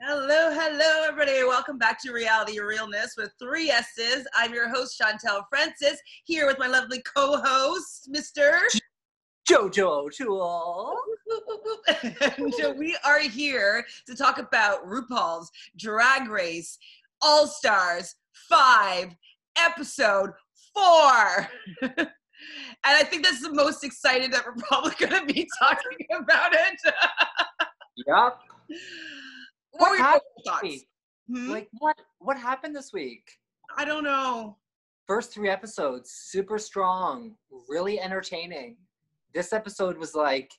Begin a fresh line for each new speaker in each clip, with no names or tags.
Hello, hello, everybody. Welcome back to Reality Realness with three S's. I'm your host, Chantel Francis, here with my lovely co host, Mr.
Jojo O'Toole.
and so we are here to talk about RuPaul's Drag Race All Stars 5, episode 4. and I think that's the most excited that we're probably going to be talking about it.
Yep.
What, were your
happened
thoughts?
this week?
Hmm?
Like what? What happened this week?
I don't know.
First three episodes, super strong, really entertaining. This episode was like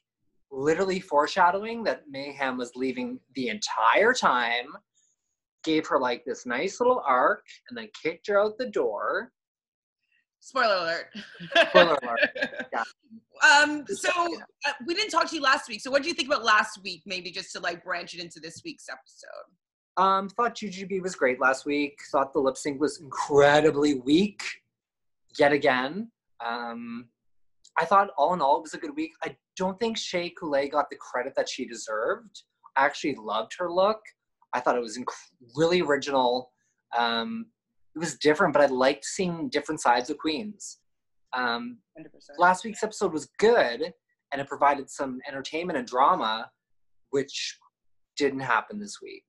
literally foreshadowing that Mayhem was leaving the entire time. Gave her like this nice little arc, and then kicked her out the door.
Spoiler alert.
Spoiler alert. Yeah.
Um, so uh, we didn't talk to you last week. So what do you think about last week? Maybe just to like branch it into this week's episode.
Um, thought GGB was great last week. Thought the lip sync was incredibly weak, yet again. Um, I thought all in all it was a good week. I don't think Shea Coulee got the credit that she deserved. I actually loved her look. I thought it was inc- really original. Um, it was different, but I liked seeing different sides of Queens. Um,
100%.
last week's episode was good, and it provided some entertainment and drama, which didn't happen this week.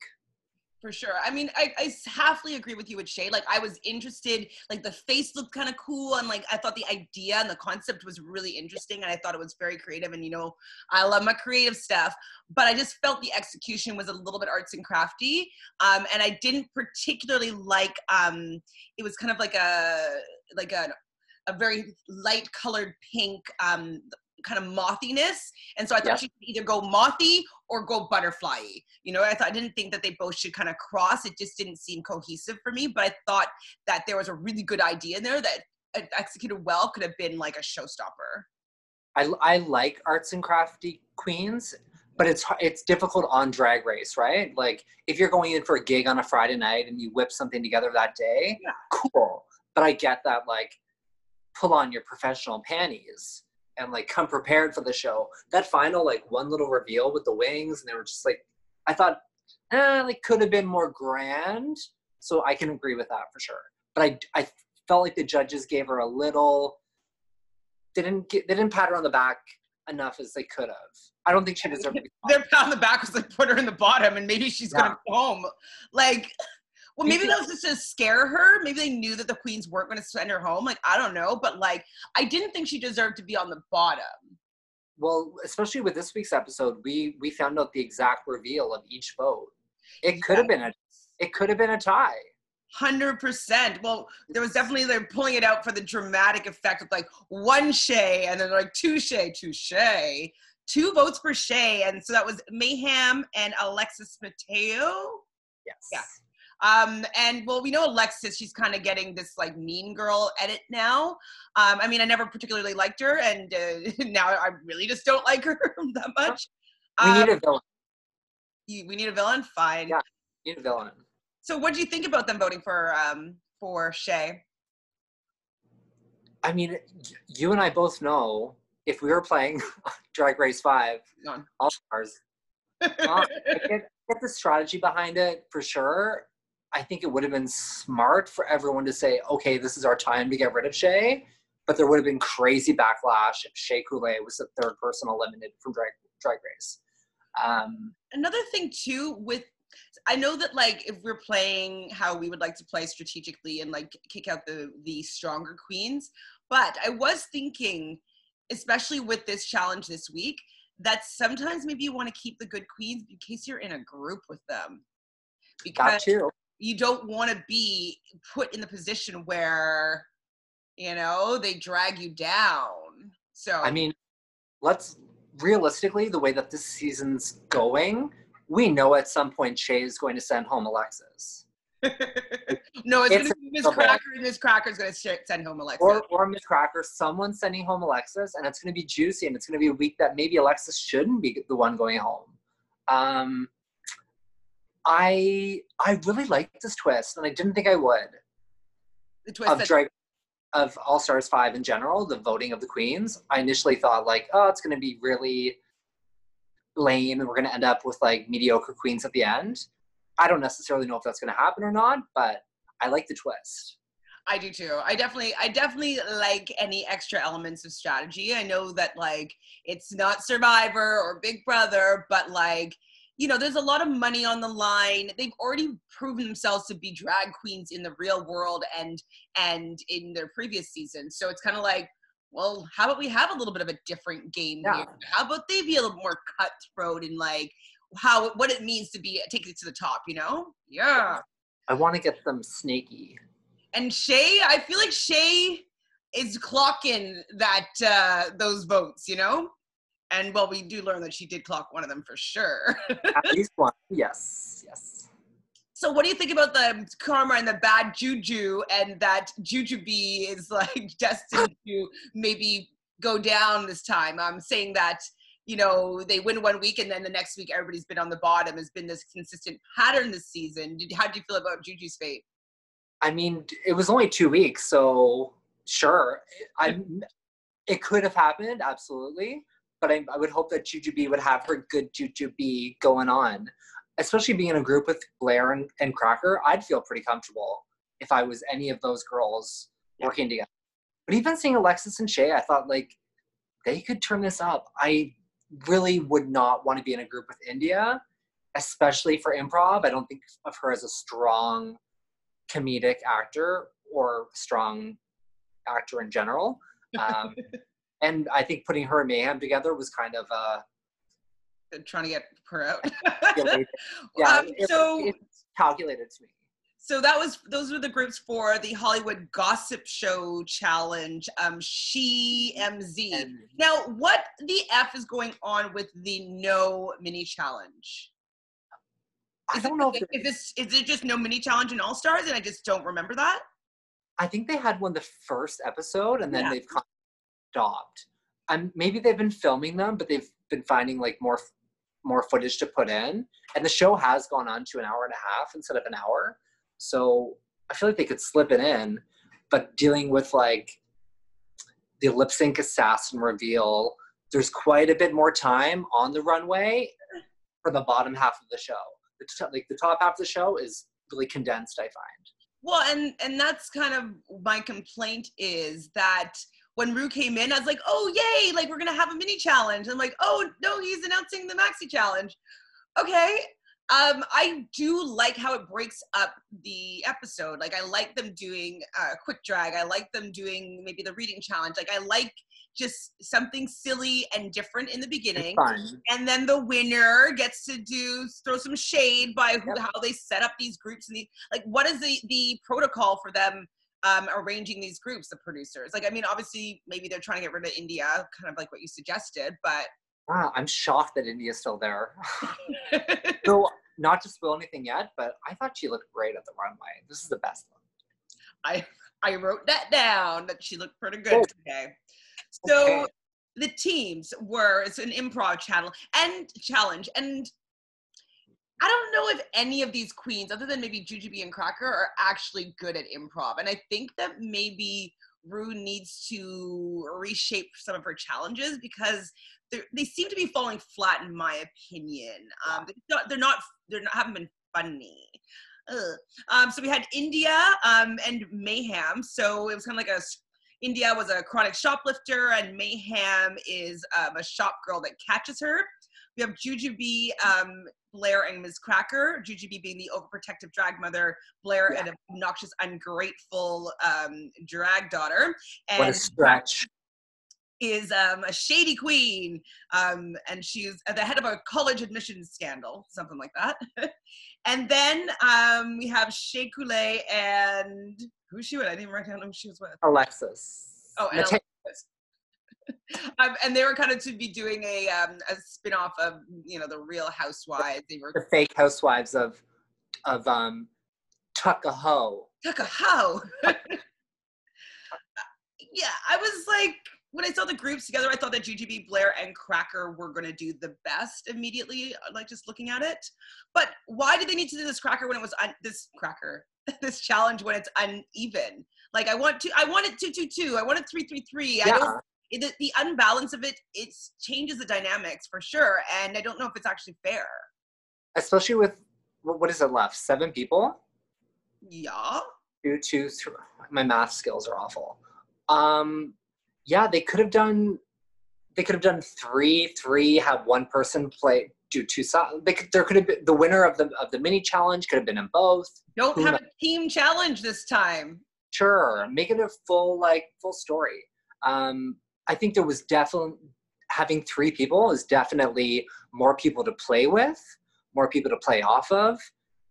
For sure. I mean, I, I halfly agree with you with Shea. Like, I was interested. Like, the face looked kind of cool, and like, I thought the idea and the concept was really interesting, and I thought it was very creative. And you know, I love my creative stuff, but I just felt the execution was a little bit arts and crafty, um, and I didn't particularly like. Um, it was kind of like a like a a very light colored pink. Um, kind of mothiness and so i thought
Yeah.
she could either go mothy or go butterfly you know i thought i didn't think that they both should kind of cross it just didn't seem cohesive for me but i thought that there was a really good idea in there that executed well could have been like a showstopper
I, I like arts and crafty queens, but it's it's difficult on Drag Race, right? Like if you're going in for a gig on a Friday night and you whip something together that day,
Yeah.
cool. But I get that like pull on your professional panties and like come prepared for the show. That final like one little reveal with the wings and they were just like I thought eh, like could have been more grand. So I can agree with that for sure. But I I felt like the judges gave her a little they didn't get they didn't pat her on the back enough as they could have. I don't think she deserved
their pat on the back was like put her in the bottom and maybe she's gonna go home like well maybe that was just to scare her maybe they knew that the queens weren't going to send her home like i don't know but like i didn't think she deserved to be on the bottom
well, especially with this week's episode, we we found out the exact reveal of each vote. It could have been a it could have been a tie.
Hundred percent. Well, there was definitely they're pulling it out for the dramatic effect of like one Shea and then like two Shea, two Shea, two votes for Shea, and so that was Mayhem and Alexis Mateo.
Yes.
Yeah. Um, and well, we know Alexis, she's kind of getting this like mean girl edit now. Um, I mean, I never particularly liked her, and uh, now I really just don't like her that much.
We
Um,
need a villain.
you- we need a villain. Fine.
Yeah. Need a villain.
So, what do you think about them voting for um for Shea?
I mean, you and I both know if we were playing Drag Race Five
on.
All Stars, uh, I get, get the strategy behind it for sure. I think it would have been smart for everyone to say, okay, this is our time to get rid of Shea. But there would have been crazy backlash if Shea Coulee was the third person eliminated from Drag, drag Race. Um,
another thing too with i know that like if we're playing how we would like to play strategically and like kick out the the stronger queens but i was thinking especially with this challenge this week that sometimes maybe you want to keep the good queens in case you're in a group with them because. You don't want to be put in the position where you know they drag you down so
I mean, let's realistically, the way that this season's going, we know at some point Shea is going to send home Alexis.
no, it's,
It's
gonna be
Miz
Cracker, and Miz Cracker's gonna sh- send home alexis
or or Miz Cracker, someone sending home Alexis, and it's going to be juicy, and it's going to be a week that maybe Alexis shouldn't be the one going home. Um, I I really liked this twist, and I didn't think I would
the twist
of drag of All Stars Five in general, the voting of the queens. I initially thought like, oh, it's going to be really lame, and we're going to end up with like mediocre queens at the end. I don't necessarily know if that's going to happen or not, but I like the twist.
I do too. I definitely, I definitely like any extra elements of strategy. I know that like it's not Survivor or Big Brother, but like you know, there's a lot of money on the line. They've already proven themselves to be drag queens in the real world and and in their previous season. So it's kind of like, well, how about we have a little bit of a different game yeah. here? How about they be a little more cutthroat and like how what it means to be take it to the top, you know? Yeah.
I want to get them snaky.
And Shea, I feel like Shea is clocking that uh those votes, you know? And well, we do learn that she did clock one of them for sure.
At least one, yes, yes.
So, what do you think about the karma and the bad juju, and that Jujubee is like destined to maybe go down this time? I'm saying that you know they win one week and then the next week everybody's been on the bottom. Has been this consistent pattern this season. How do you feel about Juju's fate?
I mean, it was only two weeks, so sure. I it could have happened, absolutely but I, I would hope that Jujubee would have her good Jujubee going on. Especially being in a group with Blair and, and Cracker, I'd feel pretty comfortable if I was any of those girls working together. But even seeing Alexis and Shea, I thought like they could turn this up. I really would not want to be in a group with India, especially for improv. I don't think of her as a strong comedic actor or strong actor in general. Um, and I think putting her and Mayhem together was kind of uh,
trying to get her out.
yeah, um, it, so it's calculated to me.
So that was those were the groups for the Hollywood Gossip Show Challenge. Um, she MZ. Now, what the f is going on with the No Mini Challenge?
Is I don't know.
It, if this is it just No Mini Challenge in All Stars, and I just don't remember that.
I think they had one the first episode, and then yeah. they've stopped. Um, maybe they've been filming them, but they've been finding like more more footage to put in, and the show has gone on to an hour and a half instead of an hour. So I feel like they could slip it in, but dealing with like the lip sync assassin reveal, there's quite a bit more time on the runway for the bottom half of the show. The t- like the top half of the show is really condensed. I find.
Well, and and that's kind of my complaint is that when Ru came in, I was like, oh, yay, like we're going to have a mini challenge. I'm like, oh, no, he's announcing the maxi challenge. Okay. Um, I do like how it breaks up the episode. Like, I like them doing uh, quick drag. I like them doing maybe the reading challenge. Like, I like just something silly and different in the beginning. And then the winner gets to do throw some shade by who, yep. how they set up these groups and the like. What is the the protocol for them um, arranging these groups, the producers. Like, I mean, obviously, maybe they're trying to get rid of India, kind of like what you suggested, but.
Wow, I'm shocked that India's still there. so, not to spoil anything yet, but I thought she looked great at the runway. This is the best one.
I I wrote that down that she looked pretty good oh. today. So okay. the teams were it's an improv channel and challenge and I don't know if any of these queens, other than maybe Jujubee and Cracker, are actually good at improv. And I think that maybe Ru needs to reshape some of her challenges because they seem to be falling flat, in my opinion. Um, they're not, they're not, they're not, haven't been funny. Um, so we had India um, and Mayhem. So it was kind of like a India was a chronic shoplifter, and Mayhem is um, a shop girl that catches her. We have Jujubee, um, Blair, and Miz Cracker. Jujubee being the overprotective drag mother, Blair, yeah. an obnoxious, ungrateful um, drag daughter. And
what a stretch.
Is um, a shady queen, um, and she's at the head of a college admissions scandal, something like that. and then um, we have Shea Coulee and who's she with? I didn't write down who she was with.
Alexis.
Oh, and Alexis um, and they were kind of to be doing a um, a spin-off of you know the Real Housewives. They were
the fake housewives of of um, Tuckahoe.
Tuckahoe. yeah, I was like when I saw the groups together, I thought that Jujubee, Blair, and Cracker were going to do the best immediately, like just looking at it. But why did they need to do this Cracker when it was un- this Cracker, this challenge when it's uneven? Like I want to, I wanted two, two, two. I wanted three, three, three. Yeah. I don't the, the unbalance of it it changes the dynamics for sure and i don't know if it's actually fair
especially with what is it left? Seven people.
Yeah.
Two, two, three. My math skills are awful. Um, yeah, they could have done. They could have done three, three. Have one person play, do two sides. They could, there could have been the winner of the of the mini challenge could have been in both.
Don't
Who
have
knows?
a team challenge this time.
Sure, make it a full like full story. Um, I think there was definitely having three people is definitely more people to play with, more people to play off of,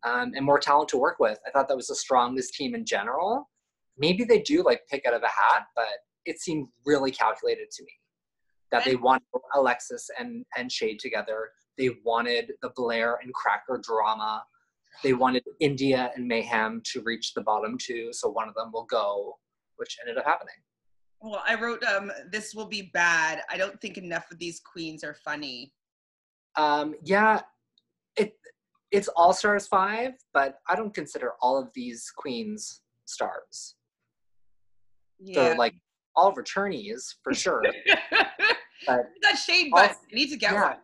um, and more talent to work with. I thought that was the strongest team in general. Maybe they do like pick out of a hat, but it seemed really calculated to me that they wanted Alexis and and Shea together. They wanted the Blair and Cracker drama. They wanted India and Mayhem to reach the bottom two, so one of them will go, which ended up happening.
Well, I wrote, um, this will be bad. I don't think enough of these queens are funny.
Um, yeah, it it's All Stars five, but I don't consider all of these queens stars.
Yeah.
They're like all returnees for sure. but
that shade
all-
button. I need to get
yeah.
one.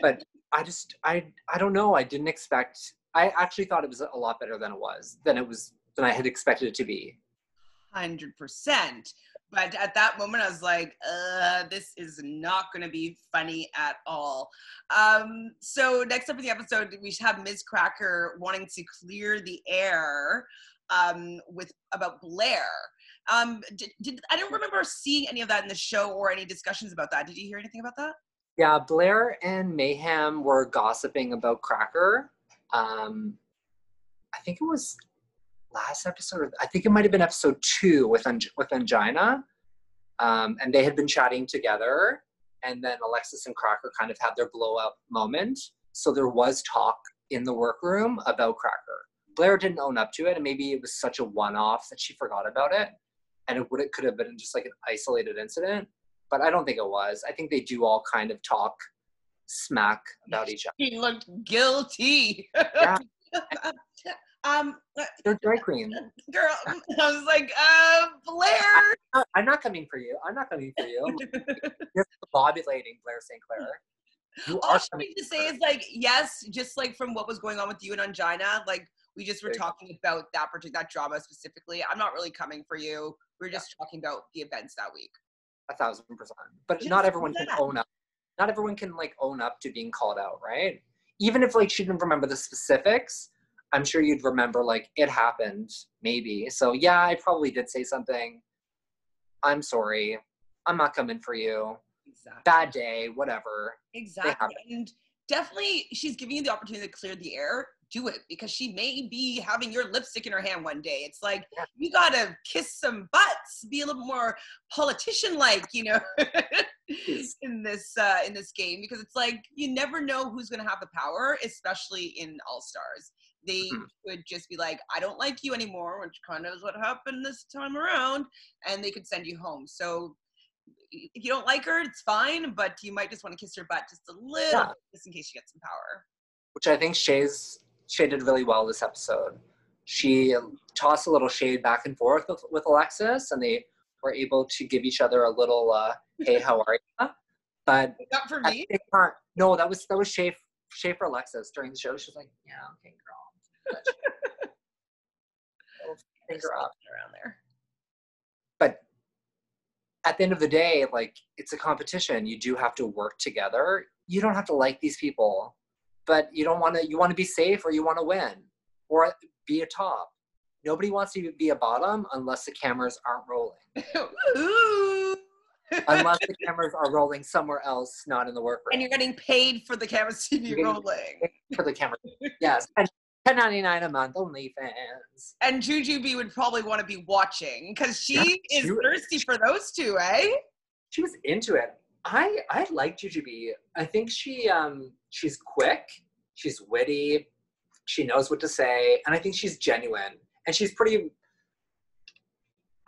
but I just I I don't know. I didn't expect. I actually thought it was a lot better than it was than it was than I had expected it to be.
Hundred percent. But at that moment, I was like, uh, this is not going to be funny at all. Um, so next up in the episode, we have Miz Cracker wanting to clear the air um, with about Blair. Um, did, did I don't remember seeing any of that in the show or any discussions about that. Did you hear anything about that?
Yeah, Blair and Mayhem were gossiping about Cracker. Um, I think it was last episode. I think it might have been episode two with with Ongina, um, and they had been chatting together. And then Alexis and Cracker kind of had their blow up moment. So there was talk in the workroom about Cracker. Blair didn't own up to it, and maybe it was such a one off that she forgot about it, and it would it could have been just like an isolated incident but I don't think it was. I think they do all kind of talk smack about each other.
He looked guilty.
Yeah.
um,
They're drag queens.
girl, I was like, uh, Blair.
Uh, I'm not coming for you. I'm not coming for you. You're bobulating, Blair St. Clair. You
All she
coming.
to say is like, yes, just like from what was going on with you and Ongina, like we just were talking about that particular that drama specifically. I'm not really coming for you. We are just talking about the events that week.
a thousand percent. But
Just
not everyone can own up. Not everyone can like own up to being called out, right? Even if like she didn't remember the specifics, I'm sure you'd remember like it happened, maybe. So yeah, I probably did say something. I'm sorry. I'm not coming for you.
Exactly.
Bad day, whatever.
Exactly. And definitely she's giving you the opportunity to clear the air. Do it because she may be having your lipstick in her hand one day. It's like
Yeah.
you gotta kiss some butts, be a little more politician like, you know, in this uh in this game because it's like you never know who's gonna have the power, especially in All Stars. They would just be like, I don't like you anymore, which kind of is what happened this time around, and they could send you home. So if you don't like her, it's fine, but you might just want to kiss her butt just a little
Yeah.
just in case she gets some power.
Which I think Shea's Shea did really well this episode. She tossed a little shade back and forth with, with Alexis, and they were able to give each other a little uh, "Hey, how are you?" But
Not for me.
the time- no, that was that was Shea Shea for Alexis during the show. She was like, "Yeah, okay, girl." Finger up.
around there.
but at the end of the day like it's a competition you do have to work together you don't have to like these people but you don't want to you want to be safe or you want to win or be a top nobody wants to be a bottom unless the cameras aren't rolling unless the cameras are rolling somewhere else not in the workroom.
and you're getting paid for the cameras to be rolling.
for the camera yes and 10.99 a month only fans
And Jujubee would probably want to be watching because she
Yeah,
is
she
thirsty for those two, eh?
she was into it. I I like Jujubee. I think she um she's quick, she's witty, she knows what to say, and I think she's genuine. And she's pretty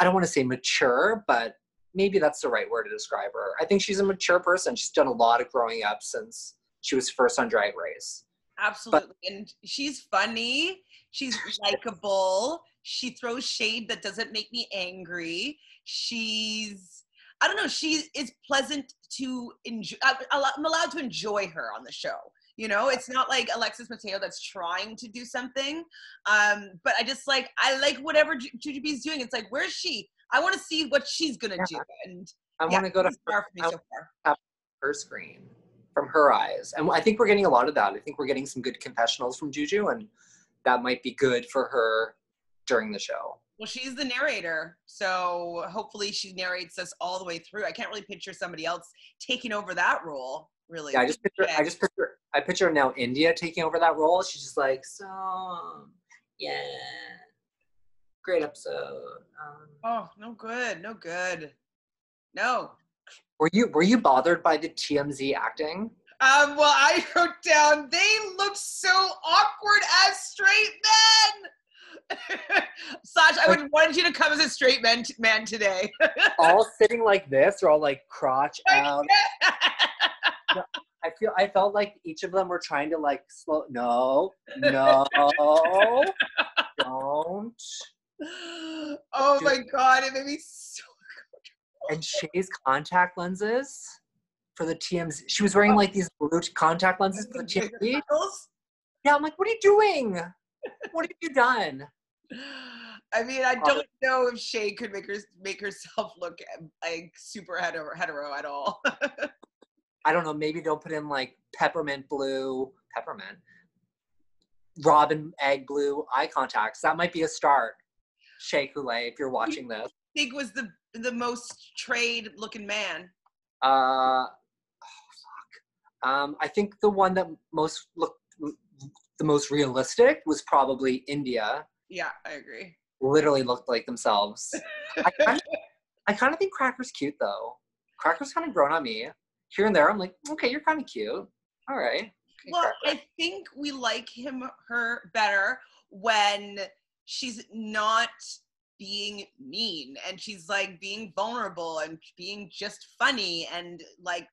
I don't want to say mature, but maybe that's the right word to describe her. I think she's a mature person. She's done a lot of growing up since she was first on Drag Race.
Absolutely. and she's funny. She's likable. She throws shade that doesn't make me angry. She's, I don't know, she is pleasant to enjoy. I'm allowed to enjoy her on the show. You know, it's not like Alexis Mateo that's trying to do something. Um, but I just like I like whatever Jujubee is doing. It's like, where's she? I want to see what she's gonna
Yeah.
do. And
I want to go to
it's far for me so far.
her screen from her eyes. And I think we're getting a lot of that. I think we're getting some good confessionals from Juju, and that might be good for her during the show.
Well, she's the narrator, so hopefully she narrates us all the way through. I can't really picture somebody else taking over that role. Really,
Yeah, I just picture, I just picture, I picture now India taking over that role. She's just like, so, yeah, great episode. Um,
Oh, no good, no good, no.
Were you were you bothered by the TMZ acting?
Um, well, I wrote down they look so awkward as straight men. Sash, I would wanted you to come as a straight man, man today.
all sitting like this, or all like crotch out. I feel I felt like each of them were trying to like slow. No, no, don't.
oh my god, it made me so.
And Shea's contact lenses for the TMZ. She was wearing like these blue contact lenses for the TMZ. Yeah, I'm like, what are you doing? What have you done?
I mean, I don't um, know if Shea could make her make herself look like super hetero, hetero at all.
I don't know. Maybe don't put in like peppermint blue, peppermint, robin egg blue eye contacts. That might be a start. Shea Coulee, if you're watching this.
think was the the most trade looking man.
Uh, oh, fuck. Um, I think the one that most looked the most realistic was probably India.
Yeah, I agree.
Literally looked like themselves. I kind of, I kind of think Cracker's cute though. Cracker's kind of grown on me. Here and there, I'm like, okay, you're kind of cute. All right. Okay,
Well,
Cracker.
I think we like him her better when she's not being mean and she's like being vulnerable and being just funny and like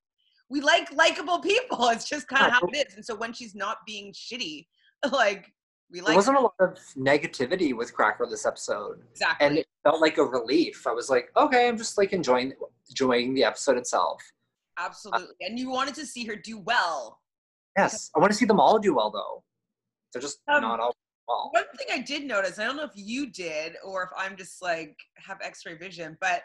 we like likable people. It's just kind of how it is. And so when she's not being shitty, like we like.
there wasn't a lot of negativity with Cracker this episode,
exactly.
and it felt like a relief. I was like, okay, I'm just like enjoying enjoying the episode itself.
Absolutely. And you wanted to see her do well.
Yes, I want to see them all do well though. They're just
Um,
not all well.
One thing I did notice, I don't know if you did or if I'm just like have x-ray vision, but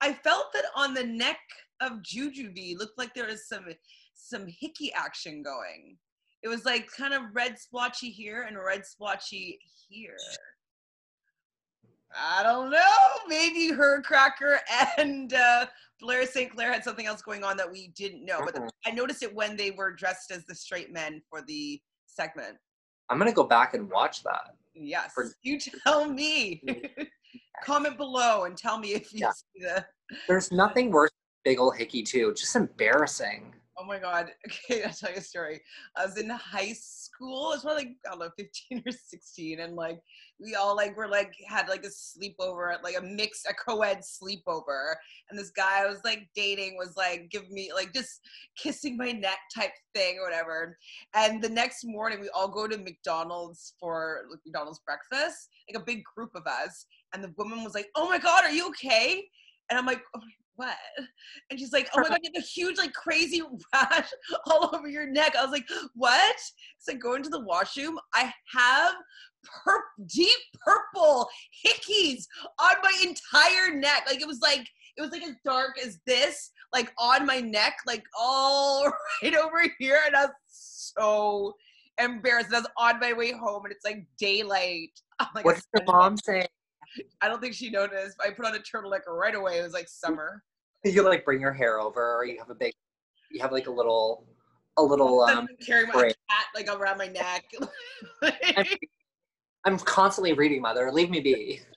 I felt that on the neck of Jujubee looked like there was some some hickey action going. It was like kind of red splotchy here and red splotchy here. I don't know. Maybe her cracker and uh, Blair St. Clair had something else going on that we didn't know. But
Mhm.
I noticed it when they were dressed as the straight men for the segment.
I'm gonna go back and watch that.
Yes.
For-
you tell me. Comment below and tell me if you
Yeah.
see the.
There's nothing worse than big ol' hickey too. Just embarrassing.
Oh my God. Okay, I'll tell you a story. I was in high school. It was probably like, I don't know, 15 or 16. And like, we all like were like, had like a sleepover, like a mixed, a co ed sleepover. And this guy I was like dating was like, give me, like, just kissing my neck type thing or whatever. And the next morning, we all go to McDonald's for like, McDonald's breakfast, like a big group of us. And the woman was like, oh my God, are you okay? And I'm like, oh, what? And she's like, oh my God, you have a huge, like crazy rash all over your neck. I was like, what? So I go into the washroom. I have pur- deep purple hickeys on my entire neck. Like it was like, it was like as dark as this, like on my neck, like all right over here. And I was so embarrassed. And I was on my way home and it's like daylight. I'm like,
What did your mom say?
I don't think she noticed. I put on a turtleneck right away. It was like summer.
You like bring your hair over, or you have a big, you have like a little, a little. Um
carry my
braid.
cat like around my neck.
I'm, I'm constantly reading, mother. Leave me be.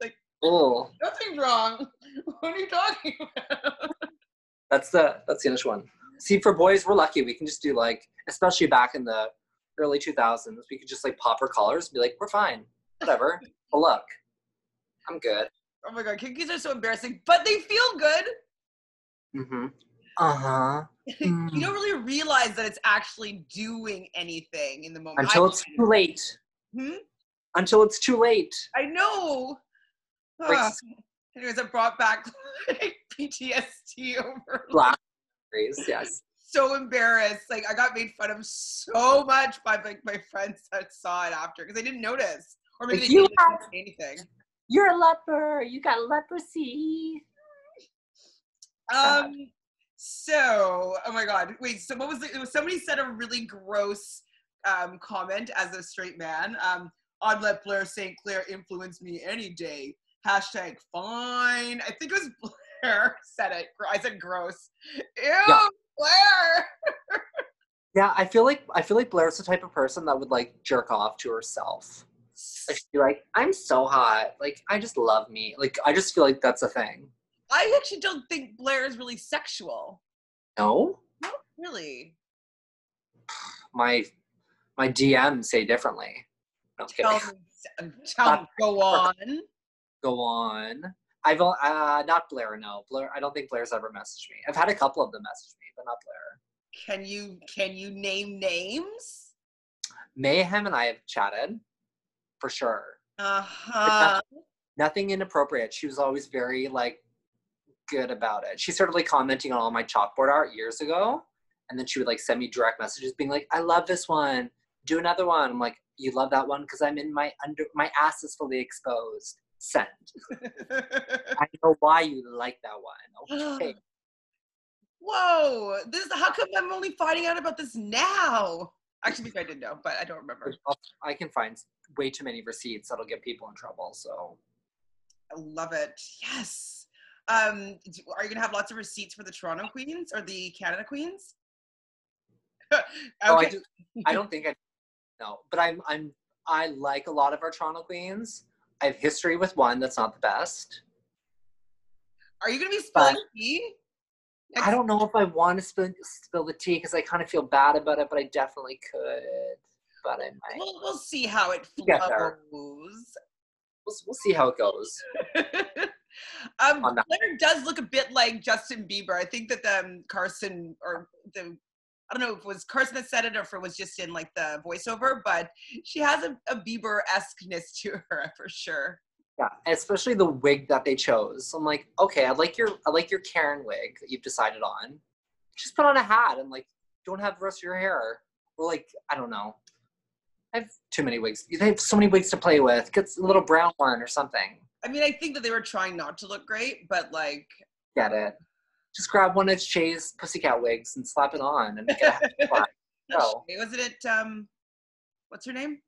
Like-
Oh,
Nothing's wrong. What are you talking about?
that's the that's the English one. See, for boys, we're lucky. We can just do like, especially back in the early 2000s, we could just like pop our collars and be like, we're fine, whatever. But look, I'm good.
Oh my god, kinkies are so embarrassing, but they feel good.
Mm-hmm. Uh huh. Mm.
you don't really realize that it's actually doing anything in the moment.
Until
I
it's too late.
Hmm?
Until it's too late.
I know. Ah. Anyways, I brought back like, PTSD over
Black memories, yes.
so embarrassed. Like I got made fun of so much by like my friends that saw it after because they didn't notice, or maybe
Like, you have-
anything.
You're a leper. You got leprosy.
Um. So, oh my God, wait. So, what was it? was somebody said a really gross um, comment as a straight man. Um, I'd let Blair St. Clair influence me any day. Hashtag fine. I think it was Blair said it. I said gross. Ew,
Yeah.
Blair.
Yeah, I feel like I feel like Blair's the type of person that would like jerk off to herself. Like she'd be like, I'm so hot. Like I just love me. Like I just feel like that's a thing.
I actually don't think Blair is really sexual.
No?
Not really.
My my DMs say differently. No,
Tell me, tell me, go on.
Go on. I've uh not Blair, no. Blair I don't think Blair's ever messaged me. I've had a couple of them message me, but not Blair.
Can you can you name names?
Mayhem and I have chatted for sure.
Uh huh.
Nothing inappropriate. She was always very like good about it. She started like commenting on all my chalkboard art years ago. And then she would like send me direct messages being like, I love this one. Do another one. I'm like, you love that one because I'm in my under my ass is fully exposed. Send. I know why you like that one. Okay.
Whoa! This how come I'm only finding out about this now? Actually, I did know, but I don't remember.
I can find way too many receipts that'll get people in trouble. So
I love it. Yes. Um, are you gonna have lots of receipts for the Toronto Queens or the Canada Queens? okay.
Oh, I, do, I don't think I no, but I'm I'm I like a lot of our Toronto Queens. I have history with one that's not the best.
Are you gonna be spilling tea?
I don't know if I want to spill, spill the tea because I kind of feel bad about it, but I definitely could. But I might.
We'll, we'll see how it
We'll get there.
flows.
We'll, we'll see how it goes.
um. Blair does look a bit like Justin Bieber. I think that the um, Carson or the I don't know if it was Carson that said it or if it was just in like the voiceover, but she has a, a Bieber esqueness to her for sure.
Yeah, especially the wig that they chose. I'm like, okay, I like your I like your Karen wig that you've decided on. Just put on a hat and like don't have the rest of your hair. Or like I don't know. I have too many wigs. They have so many wigs to play with. Get a little brown one or something.
I mean, I think that they were trying not to look great, but like,
Get it? Just grab one of Shea's pussycat wigs and slap it on and get a flat. Oh.
wasn't it? Um, what's her name?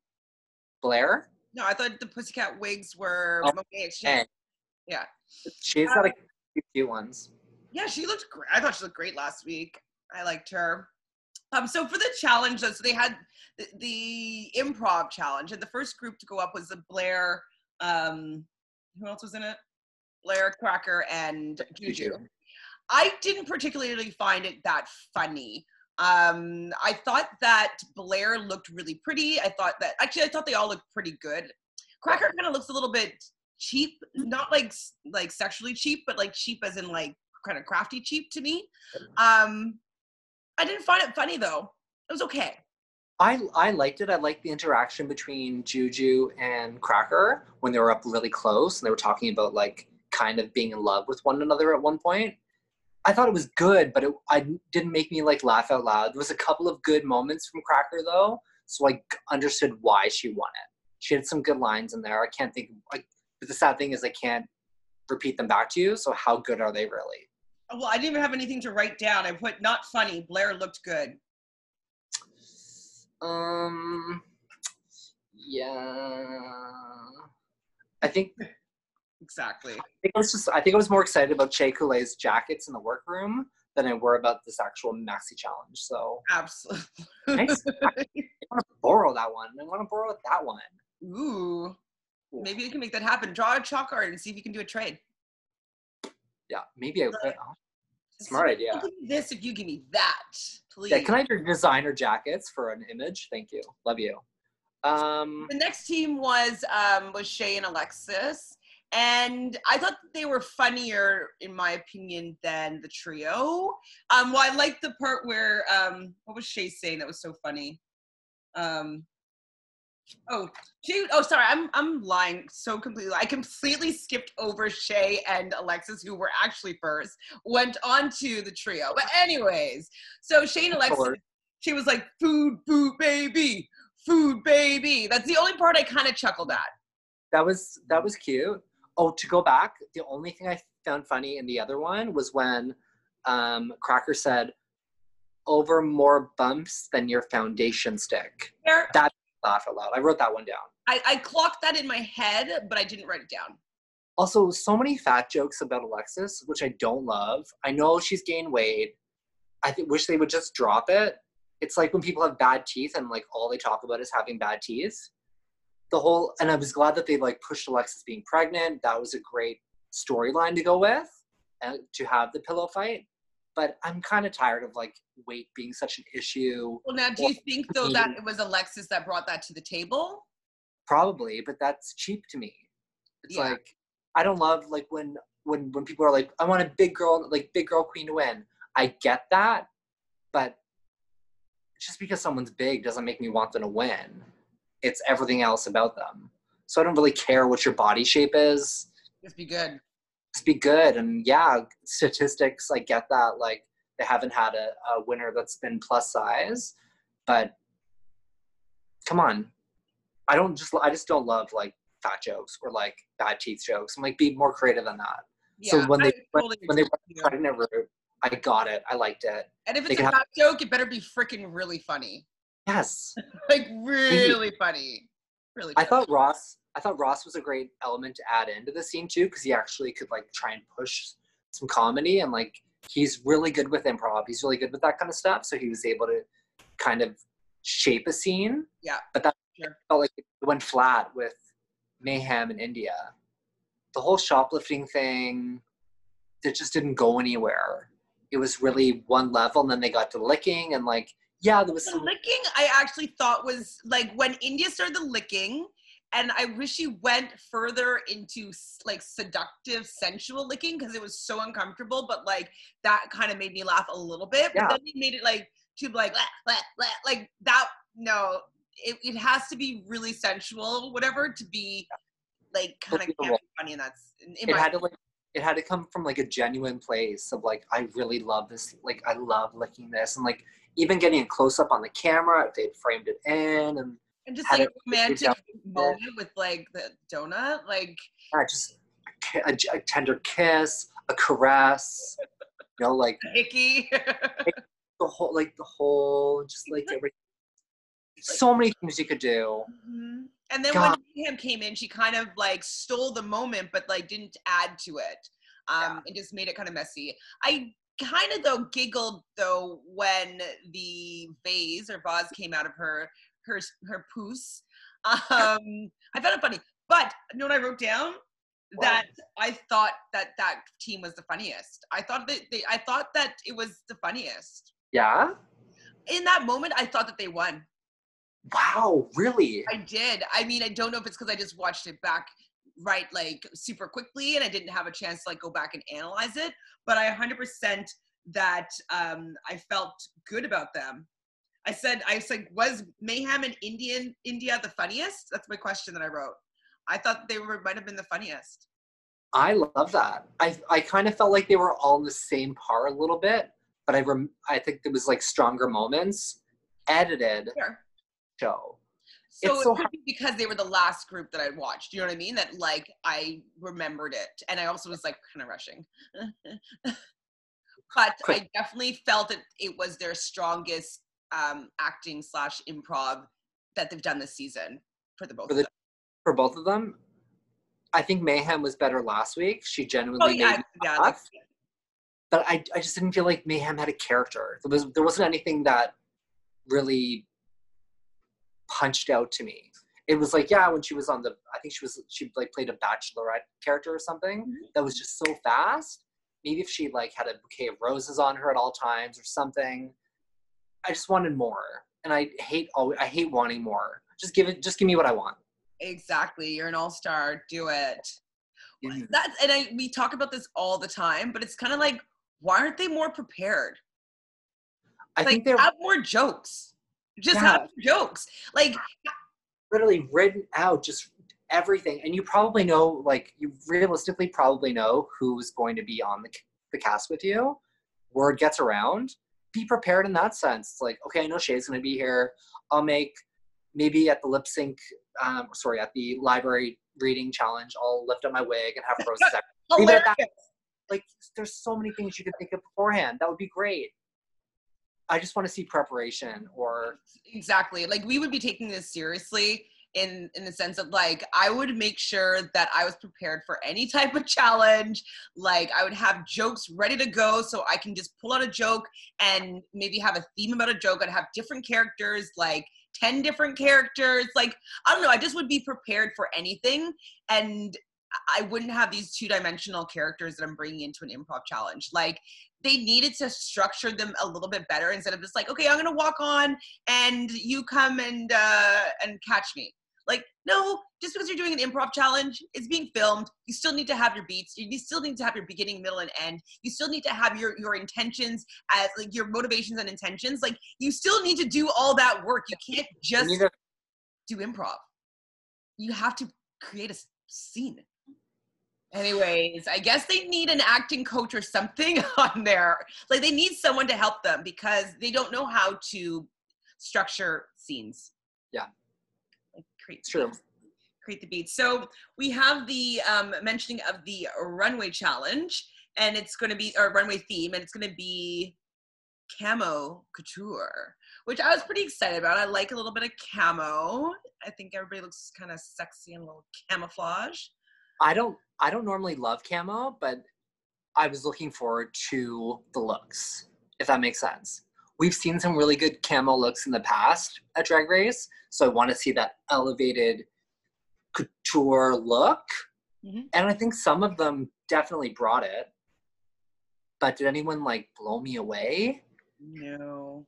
Blair.
No, I thought the Pussycat wigs were
Oh,
Monet
And
Yeah.
Shea's got a few cute ones.
Yeah, she looked great. I thought she looked great last week. I liked her. Um, so for the challenge, though, so they had the, the improv challenge, and the first group to go up was the Blair. Um, who else was in it? Blair, Cracker, and Juju. I didn't particularly find it that funny. Um, I thought that Blair looked really pretty. I thought that actually, I thought they all looked pretty good. Cracker kind of looks a little bit cheap, not like like sexually cheap, but like cheap as in like kind of crafty cheap to me. Um, I didn't find it funny though. It was okay.
I I liked it. I liked the interaction between Juju and Cracker when they were up really close and they were talking about like kind of being in love with one another at one point. I thought it was good, but it I didn't make me like laugh out loud. There was a couple of good moments from Cracker though, so I understood why she won it. She had some good lines in there. I can't think. Like, but the sad thing is I can't repeat them back to you. So how good are they really?
Well, I didn't even have anything to write down. I put not funny. Blair looked good.
Um. Yeah. I think
Exactly.
I think I was just I think I was more excited about Shea Coulee's jackets in the workroom than I were about this actual maxi challenge. So
Absolutely.
Nice. I want to borrow that one. I want to borrow that one.
Ooh. Maybe you can make that happen. Draw a chalk art and see if you can do a trade.
Yeah, maybe I could. oh, Smart idea.
I'll give you this if you give me that, please.
Yeah, can I do designer jackets for an image? Thank you. Love you. Um,
the next team was um, was Shea and Alexis, and I thought that they were funnier, in my opinion, than the trio. Um, well, I liked the part where um, what was Shea saying that was so funny. Um, Oh, she. Oh, sorry. I'm I'm lying so completely. I completely skipped over Shea and Alexis, who were actually first. Went on to the trio. But anyways, so Shea and Alexis. She was like, "Food, food, baby, food, baby." That's the only part I kind of chuckled at.
That was that was cute. Oh, to go back, the only thing I found funny in the other one was when um, Cracker said, "Over more bumps than your foundation stick."
There,
That laugh out loud. I wrote that one down.
I, I clocked that in my head, but I didn't write it down.
Also, so many fat jokes about Alexis, which I don't love. I know she's gained weight. I th- wish they would just drop it. It's like when people have bad teeth and like all they talk about is having bad teeth. The whole and I was glad that they like pushed Alexis being pregnant. That was a great storyline to go with and to have the pillow fight. But I'm kind of tired of like weight being such an issue.
Well, now, do you think though that it was Alexis that brought that to the table?
Probably, but that's cheap to me. It's
Yeah.
like I don't love like when when when people are like, I want a big girl, like big girl queen to win. I get that, but just because someone's big doesn't make me want them to win. It's everything else about them. So I don't really care what your body shape is.
Just be good.
Just be good. And yeah, statistics, I get that. Like they haven't had a, a winner that's been plus size, but come on. I don't just I just don't love like fat jokes or like bad teeth jokes. I'm like be more creative than that.
Yeah,
so when
I
they when,
totally
when they
agree
went
with you.
route, I got it. I liked it.
And if
they
it's a fat joke, it better be freaking really funny.
Yes.
Like really funny. Really.
I thought Ross I thought Ross was a great element to add into the scene too, because he actually could like try and push some comedy and like he's really good with improv. He's really good with that kind of stuff. So he was able to kind of shape a scene.
Yeah,
But that
sure.
felt like it went flat with Mayhem in India. The whole shoplifting thing, it just didn't go anywhere. It was really one level, and then they got to licking, and like, yeah, there was
The
some
licking, I actually thought was like when India started the licking, and I wish she went further into like seductive, sensual licking because it was so uncomfortable. But like that kind of made me laugh a little bit. But
Yeah.
then he made it like to like "Lah, lah, lah," like that. No, it, it has to be really sensual, whatever, to be like kind of funny. And that's
it had to like it had to come from like a genuine place of like I really love this like I love licking this and like even getting a close up on the camera if they'd framed it in and
and just like a romantic moment with like the donut, like.
uh, just a, a, a tender kiss a caress you know like
icky.
the whole like the whole just like every so many things you could do
Mhm. And then
God.
when Mayhem came in, she kind of like stole the moment, but like didn't add to it, um, and just made it kind of messy. I kind of though giggled though when the vase or vase came out of her her her poos. Um, I found it funny, but you know what I wrote down?
What?
That I thought that that team was the funniest. I thought that they, I thought that it was the funniest.
yeah
In that moment, I thought that they won.
wow really
I did. I mean, I don't know if it's because I just watched it back right like super quickly and I didn't have a chance to like go back and analyze it, but I 100% that um I felt good about them. I said I said was Mayhem in Indian India the funniest? That's my question that I wrote. I thought they were might have been the funniest.
I love that. I I kind of felt like they were all in the same par a little bit, but I rem- I think there was like stronger moments edited
Sure.
show.
So
It's
it
so
be because they were the last group that I watched. You know what I mean? That like I remembered it, and I also was like kind of rushing. but I definitely felt that it was their strongest um, acting slash improv that they've done this season for the both
For
of them.
For both of them, I think Mayhem was better last week. She genuinely
Oh yeah,
made
yeah.
laugh. but I, I just didn't feel like Mayhem had a character. There was there wasn't anything that really punched out to me. It was like yeah, when she was on the I think she was she like played a bachelorette character or something
Mhm.
that was just so fast. Maybe if she like had a bouquet of roses on her at all times or something. I just wanted more, and I hate always I hate wanting more. Just give it. Just give me what I want.
Exactly. You're an all star. Do it.
Mhm.
That's and I we talk about this all the time, but it's kind of like why aren't they more prepared?
I
like
think they're
have more jokes. Just
Yeah.
have jokes. Like
literally written out just everything, and you probably know, like, you realistically probably know who's going to be on the the cast with you. Word gets around. Be prepared in that sense. It's like, okay, I know Shea's going to be here. I'll make maybe at the lip sync, um, sorry, at the library reading challenge, I'll lift up my wig and have Rose second. Leave it at that. Like, there's so many things you could think of beforehand. That would be great. I just want to see preparation or
exactly like we would be taking this seriously in in the sense of like I would make sure that I was prepared for any type of challenge. Like I would have jokes ready to go so I can just pull out a joke and maybe have a theme about a joke. I'd have different characters, like 10 different characters. Like I don't know, I just would be prepared for anything and I wouldn't have these two-dimensional characters that I'm bringing into an improv challenge. Like they needed to structure them a little bit better instead of just like, okay, I'm gonna walk on and you come and uh, and catch me. Like, no, just because you're doing an improv challenge, it's being filmed. You still need to have your beats. You still need to have your beginning, middle, and end. You still need to have your your intentions as like your motivations and intentions. Like, you still need to do all that work. You can't just do improv. You have to create a scene. Anyways, I guess they need an acting coach or something on there. Like they need someone to help them because they don't know how to structure scenes.
Yeah.
Create
True.
Create the beats. So we have the um, mentioning of the runway challenge, and it's going to be our runway theme, and it's going to be camo couture, which I was pretty excited about. I like a little bit of camo. I think everybody looks kind of sexy and a little camouflage.
I don't I don't normally love camo, but I was looking forward to the looks, if that makes sense. We've seen some really good camo looks in the past at Drag Race, so I want to see that elevated couture look. Mm-hmm. And I think some of them definitely brought it. But did anyone like blow me away?
No.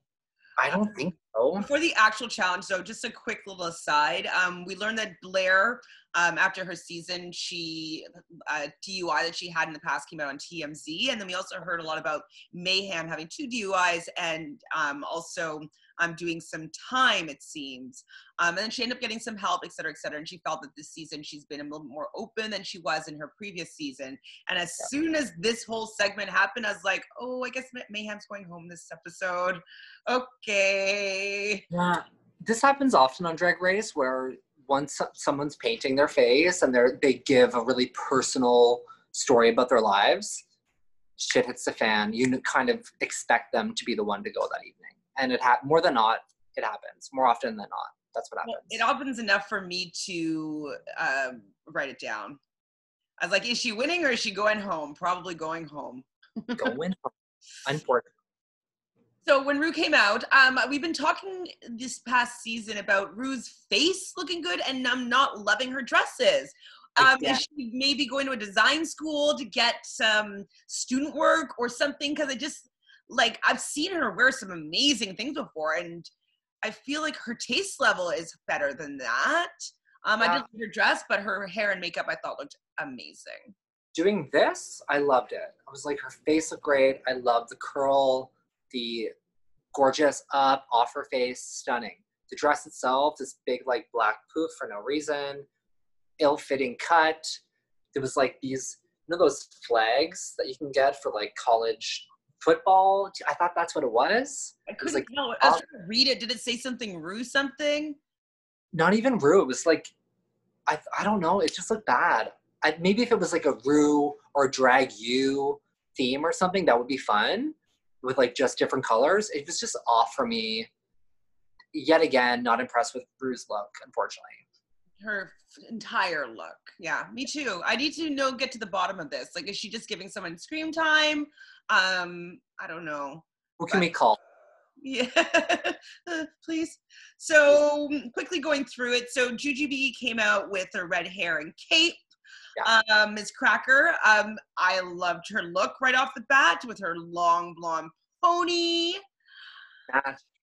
I don't think so.
For the actual challenge, though, just a quick little aside. Um, we learned that Blair, um, after her season, she uh, DUI that she had in the past came out on TMZ, and then we also heard a lot about Mayhem having two DUIs and um, also um, doing some time, it seems. Um, and then she ended up getting some help, et cetera, et cetera. And she felt that this season she's been a little more open than she was in her previous season. And as yeah. soon as this whole segment happened, I was like, oh, I guess Mayhem's going home this episode. Okay.
Yeah. This happens often on Drag Race where once someone's painting their face and they're they give a really personal story about their lives, shit hits the fan. You kind of expect them to be the one to go that evening. And it ha- more than not it happens. More often than not that's what happens
it happens enough for me to um, write it down. I was like is she winning or is she going home? Probably going home.
Going home. Unfortunately
so when Ru came out, um, we've been talking this past season about Ru's face looking good, and I'm not loving her dresses. Um, Is she maybe going to a design school to get some student work or something? Because I just like I've seen her wear some amazing things before, and I feel like her taste level is better than that. Um, yeah. I didn't like her dress, but her hair and makeup I thought looked amazing.
Doing this, I loved it. I was like, her face looked great. I love the curl, the gorgeous up off her face, stunning. The dress itself, this big like black poof for no reason, ill-fitting cut. There was like these, you know, those flags that you can get for like college football. I thought that's what it was.
I couldn't like, know. I was trying to read it. Did it say something Ru something?
Not even Ru. It was like, I, I don't know. It just looked bad. I, maybe if it was like a Ru or drag you theme or something, that would be fun with like just different colors. It was just off for me. Yet again, not impressed with Ru's look, unfortunately.
Her entire look. Yeah, me too. I need to know, get to the bottom of this. Like, is she just giving someone scream time? Um, I don't know.
What can but, we call?
Yeah, please. So quickly going through it. So Jujubee came out with her red hair and cape. Yeah. Um, Miz Cracker, um, I loved her look right off the bat with her long blonde pony.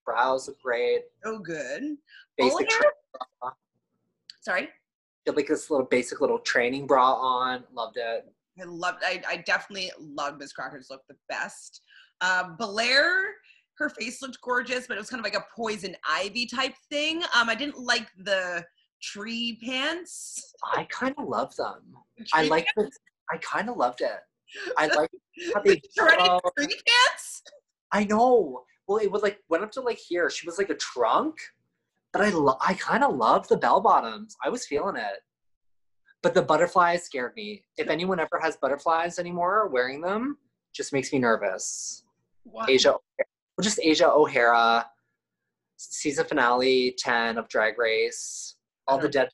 Brows look great.
Oh, good.
Basic
Sorry.
Like this little basic little training bra on. Loved it.
I loved. I, I definitely loved Miz Cracker's look the best. Uh, Blair, her face looked gorgeous, but it was kind of like a poison ivy type thing. Um, I didn't like the tree pants.
I kind of love them. I like the. I kind of loved it. I like how they.
shredded
Oh,
tree pants.
I know. Well, it was like went up to like here. She was like a trunk, but I lo- I kind of love the bell bottoms. I was feeling it. But the butterflies scared me. If anyone ever has butterflies anymore wearing them, just makes me nervous.
Wow.
Asia, well, just Asia O'Hara, season finale ten of Drag Race. All the dead.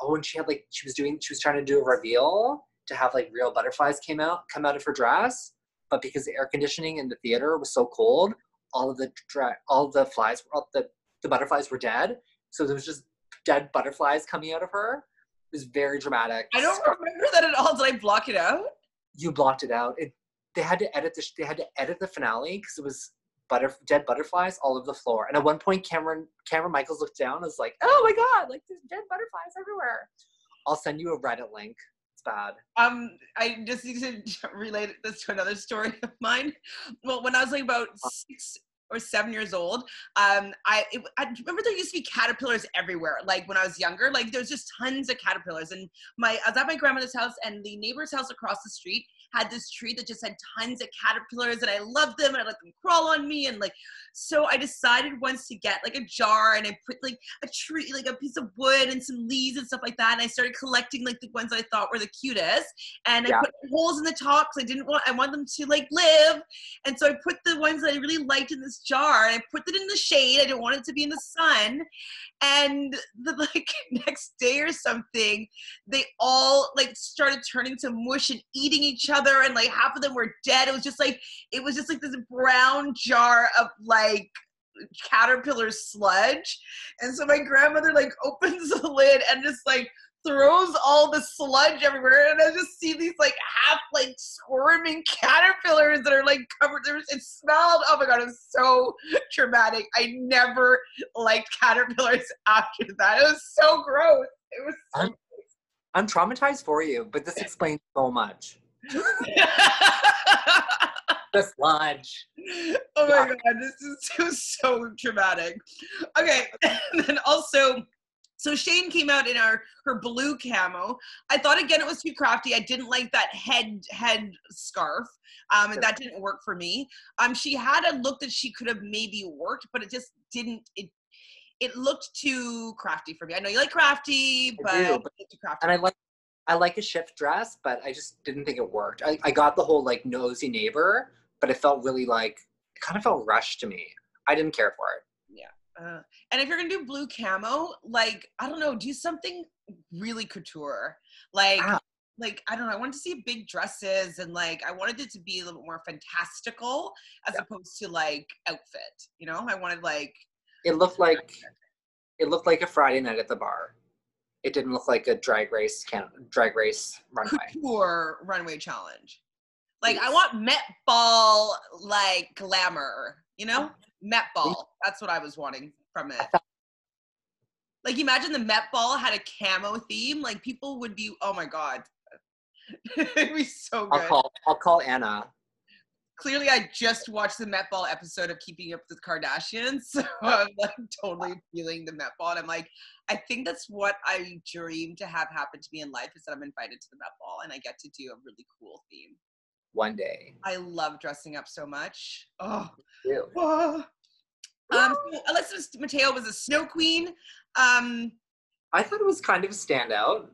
Oh, and she had like she was doing. She was trying to do a reveal to have like real butterflies came out come out of her dress, but because the air conditioning in the theater was so cold, all of the dra- all the flies, were all the the butterflies were dead. So there was just dead butterflies coming out of her. It was very dramatic.
I don't remember that at all. Did I block it out?
you blocked it out. It they had to edit the sh- they had to edit the finale because it was butter dead butterflies all over the floor. And at one point, Kameron Kameron Michaels looked down and was like, "Oh my god! Like there's dead butterflies everywhere." I'll send you a Reddit link. It's bad.
Um, I just need to relate this to another story of mine. Well, when I was like about six or seven years old, um, I, it, I remember there used to be caterpillars everywhere. Like when I was younger, like there's just tons of caterpillars. And my I was at my grandmother's house, and the neighbor's house across the street had this tree that just had tons of caterpillars, and I loved them, and I let them crawl on me, and like so I decided once to get like a jar, and I put like a tree, like a piece of wood and some leaves and stuff like that, and I started collecting like the ones I thought were the cutest and I
Yeah.
put holes in the top because I didn't want I want them to like live. And so I put the ones that I really liked in this jar and I put it in the shade. I didn't want it to be in the sun. And the like next day or something, they all like started turning to mush and eating each other and like half of them were dead. It was just like it was just like this brown jar of like caterpillar sludge. And so my grandmother like opens the lid and just like throws all the sludge everywhere and I just see these like half like squirming caterpillars that are like covered there it smelled oh my god it was so traumatic I never liked caterpillars after that it was so gross it was so
I'm- I'm traumatized for you, but this explains so much. The sludge.
oh my god, this is so, so traumatic. Okay, and then also, so Shane came out in our her blue camo. I thought again it was too crafty. I didn't like that head head scarf, um, and that didn't work for me. Um, she had a look that she could have maybe worked, but it just didn't. It it looked too crafty for me. I know you like crafty, but,
do,
it
but-
looked too crafty.
And I like I like a shift dress, but I just didn't think it worked. I, I got the whole like nosy neighbor, but it felt really like it kind of felt rushed to me. I didn't care for it. Yeah.
Uh, and if you're gonna do blue camo, like I don't know, do something really couture. Like,
Ah.
like I don't know. I wanted to see big dresses and like I wanted it to be a little bit more fantastical as opposed to like outfit. You know, I wanted like
It looked like it looked like a Friday night at the bar. It didn't look like a drag race can drag race runway.
couture runway challenge. Like I want Met Ball like glamour. You know, uh-huh. Met Ball. That's what I was wanting from it. Like imagine the Met Ball had a camo theme. Like people would be, oh my god, it'd be so good.
I'll call I'll call Anna.
Clearly, I just watched the Met Ball episode of Keeping Up with the Kardashians, so I'm like totally feeling the Met Ball. And I'm like, I think that's what I dream to have happen to me in life is that I'm invited to the Met Ball and I get to do a really cool theme.
one day.
I love dressing up so much. Oh.
Really?
Um, so Alexis Mateo was a snow queen. Um,
I thought it was kind of a standout.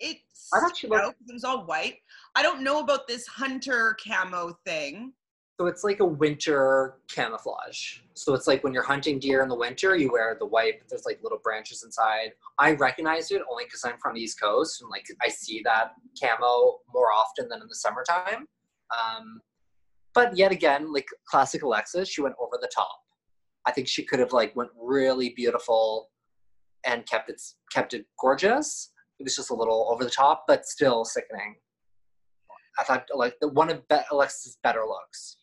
it's
I thought she looked-
it was all white. I don't know about this hunter camo thing.
So it's like a winter camouflage. So it's like when you're hunting deer in the winter, you wear the white, but there's like little branches inside. I recognize it only because I'm from the East Coast and like I see that camo more often than in the summertime. Um, but yet again, like classic Alexis, she went over the top. I think she could have like went really beautiful and kept it kept it gorgeous. It was just a little over the top, but still sickening. I thought like one of Alexis's better looks.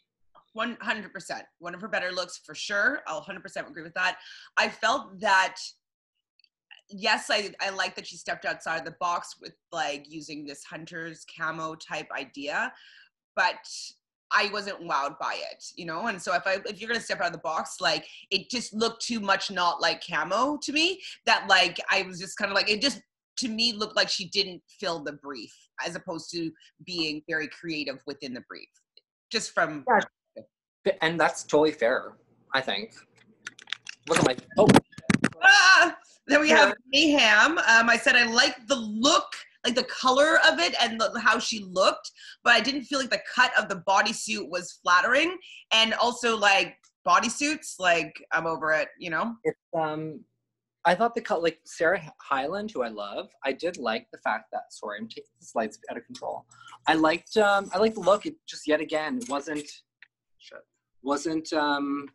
One hundred percent. One of her better looks for sure. I'll hundred percent agree with that. I felt that. Yes, I I like that she stepped outside of the box with like using this hunter's camo type idea, but I wasn't wowed by it, you know. And so if I if you're gonna step out of the box, like it just looked too much not like camo to me. That like I was just kind of like it just to me looked like she didn't fill the brief as opposed to being very creative within the brief. Just from
Yeah. And that's totally fair, I think. Look at my oh
Ah! Then we have Mayhem. Um, I said I like the look, like the color of it and the, how she looked, but I didn't feel like the cut of the bodysuit was flattering. And also, like bodysuits, like I'm over it, you know?
it's um I thought the cut like Sarah Hyland, who I love, I did like the fact that sorry, I'm taking the slides out of control. I liked um I liked the look. It just yet again it wasn't shit, wasn't um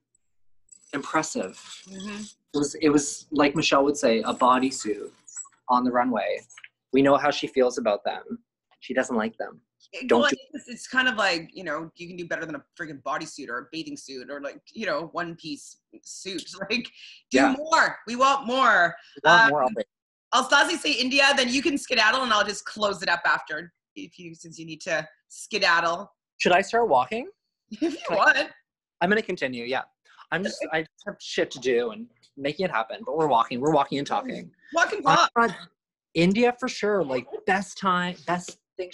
impressive.
Mm-hmm.
It was it was like Michelle would say, a bodysuit on the runway. We know how she feels about them. She doesn't like them. Don't
well,
do-
it's, kind of like you know you can do better than a freaking bodysuit or a bathing suit or like you know one piece suit. Like do
Yeah.
more. We want more.
Want
Um,
more it.
Stassi say India, then you can skedaddle and I'll just close it up after if you since you need to skedaddle
Should I start walking?
if you
Like-
want.
I'm gonna continue. Yeah, I'm just I just have shit to do and making it happen. But we're walking. We're walking and talking.
Walk and
I
talk.
India for sure. Like best time, best thing,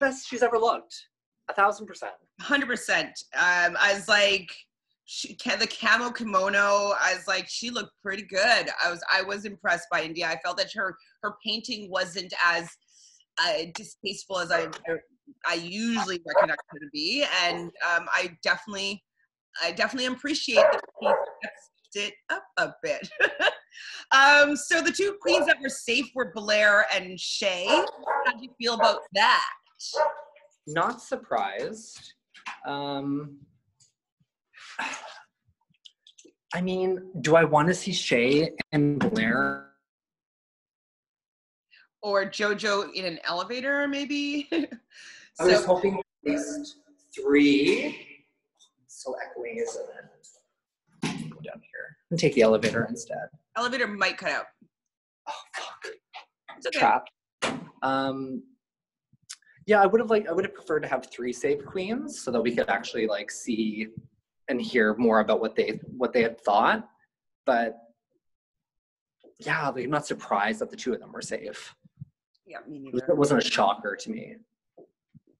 best she's ever looked. A thousand percent.
Hundred percent. Um, I was like, she, the camo kimono. I was like, she looked pretty good. I was, I was impressed by India. I felt that her her painting wasn't as uh, distasteful as I I usually recognize her to be, and um, I definitely, I definitely appreciate that she stepped it up a bit. um, so the two queens that were safe were Blair and Shea. How do you feel about that?
Not surprised. Um, I mean, do I want to see Shea and Blair?
or JoJo in an elevator, maybe.
I was hoping at least three. So echoing, isn't it? Go down here and take the elevator instead.
elevator might cut out.
Oh fuck.
It's okay.
Trapped. Um, yeah, I would have like I would have preferred to have three saved queens so that we could actually like see and hear more about what they what they had thought. But yeah, like, I'm not surprised that the two of them were safe.
Yeah, me neither.
It wasn't a shocker to me.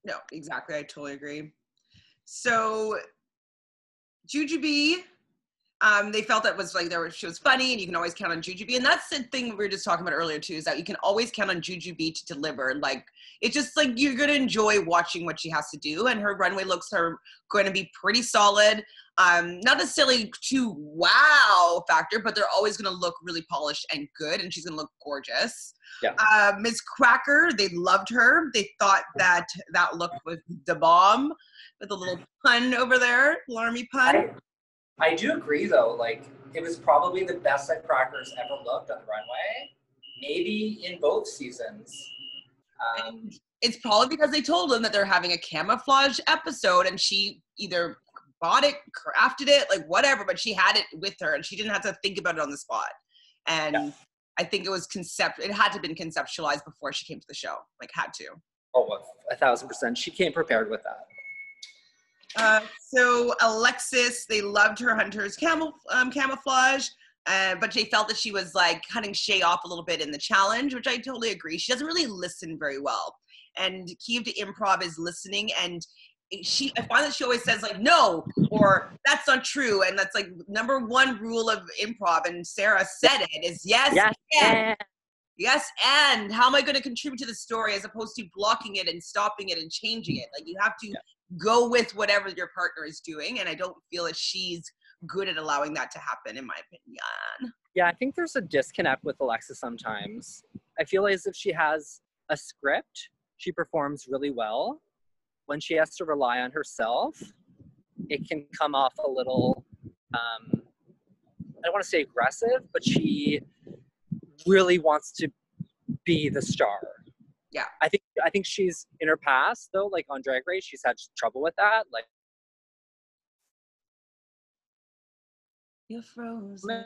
No, exactly. I totally agree. So, Jujubee, um, they felt that was like there was she was funny, and you can always count on Jujubee, and that's the thing we were just talking about earlier too, is that you can always count on Jujubee to deliver. Like it's just like you're gonna enjoy watching what she has to do, and her runway looks are going to be pretty solid. Um, not necessarily too wow factor, but they're always gonna look really polished and good, and she's gonna look gorgeous.
Yeah.
Uh, Miz Cracker, they loved her. They thought that that look was the bomb with a little pun over there, Larmy pun.
I, I do agree though, like it was probably the best that Crackers ever looked on the runway. Maybe in both seasons. Um,
it's probably because they told them that they're having a camouflage episode and she either bought it, crafted it, like whatever, but she had it with her and she didn't have to think about it on the spot. And
Yeah.
I think it was concept it had to have been conceptualized before she came to the show. Like had to.
oh, a thousand percent. She came prepared with that.
Uh, so Alexis, they loved her hunter's camel, um, camouflage, uh, but they felt that she was like cutting Shea off a little bit in the challenge, which I totally agree. She doesn't really listen very well, and key to improv is listening. And she, I find that she always says like no or that's not true, and that's like number one rule of improv. And Sarah said it is yes, and. Yes, and how am I going to contribute to the story as opposed to blocking it and stopping it and changing it? Like you have to go with whatever your partner is doing, and I don't feel that she's good at allowing that to happen, in my opinion.
Yeah, I think there's a disconnect with Alexa sometimes. I feel as if she has a script, she performs really well. When she has to rely on herself, it can come off a little, um, I don't want to say aggressive, but she really wants to be the star.
Yeah.
I think I think she's in her past though, like on Drag Race, she's had trouble with that. Like
You're frozen.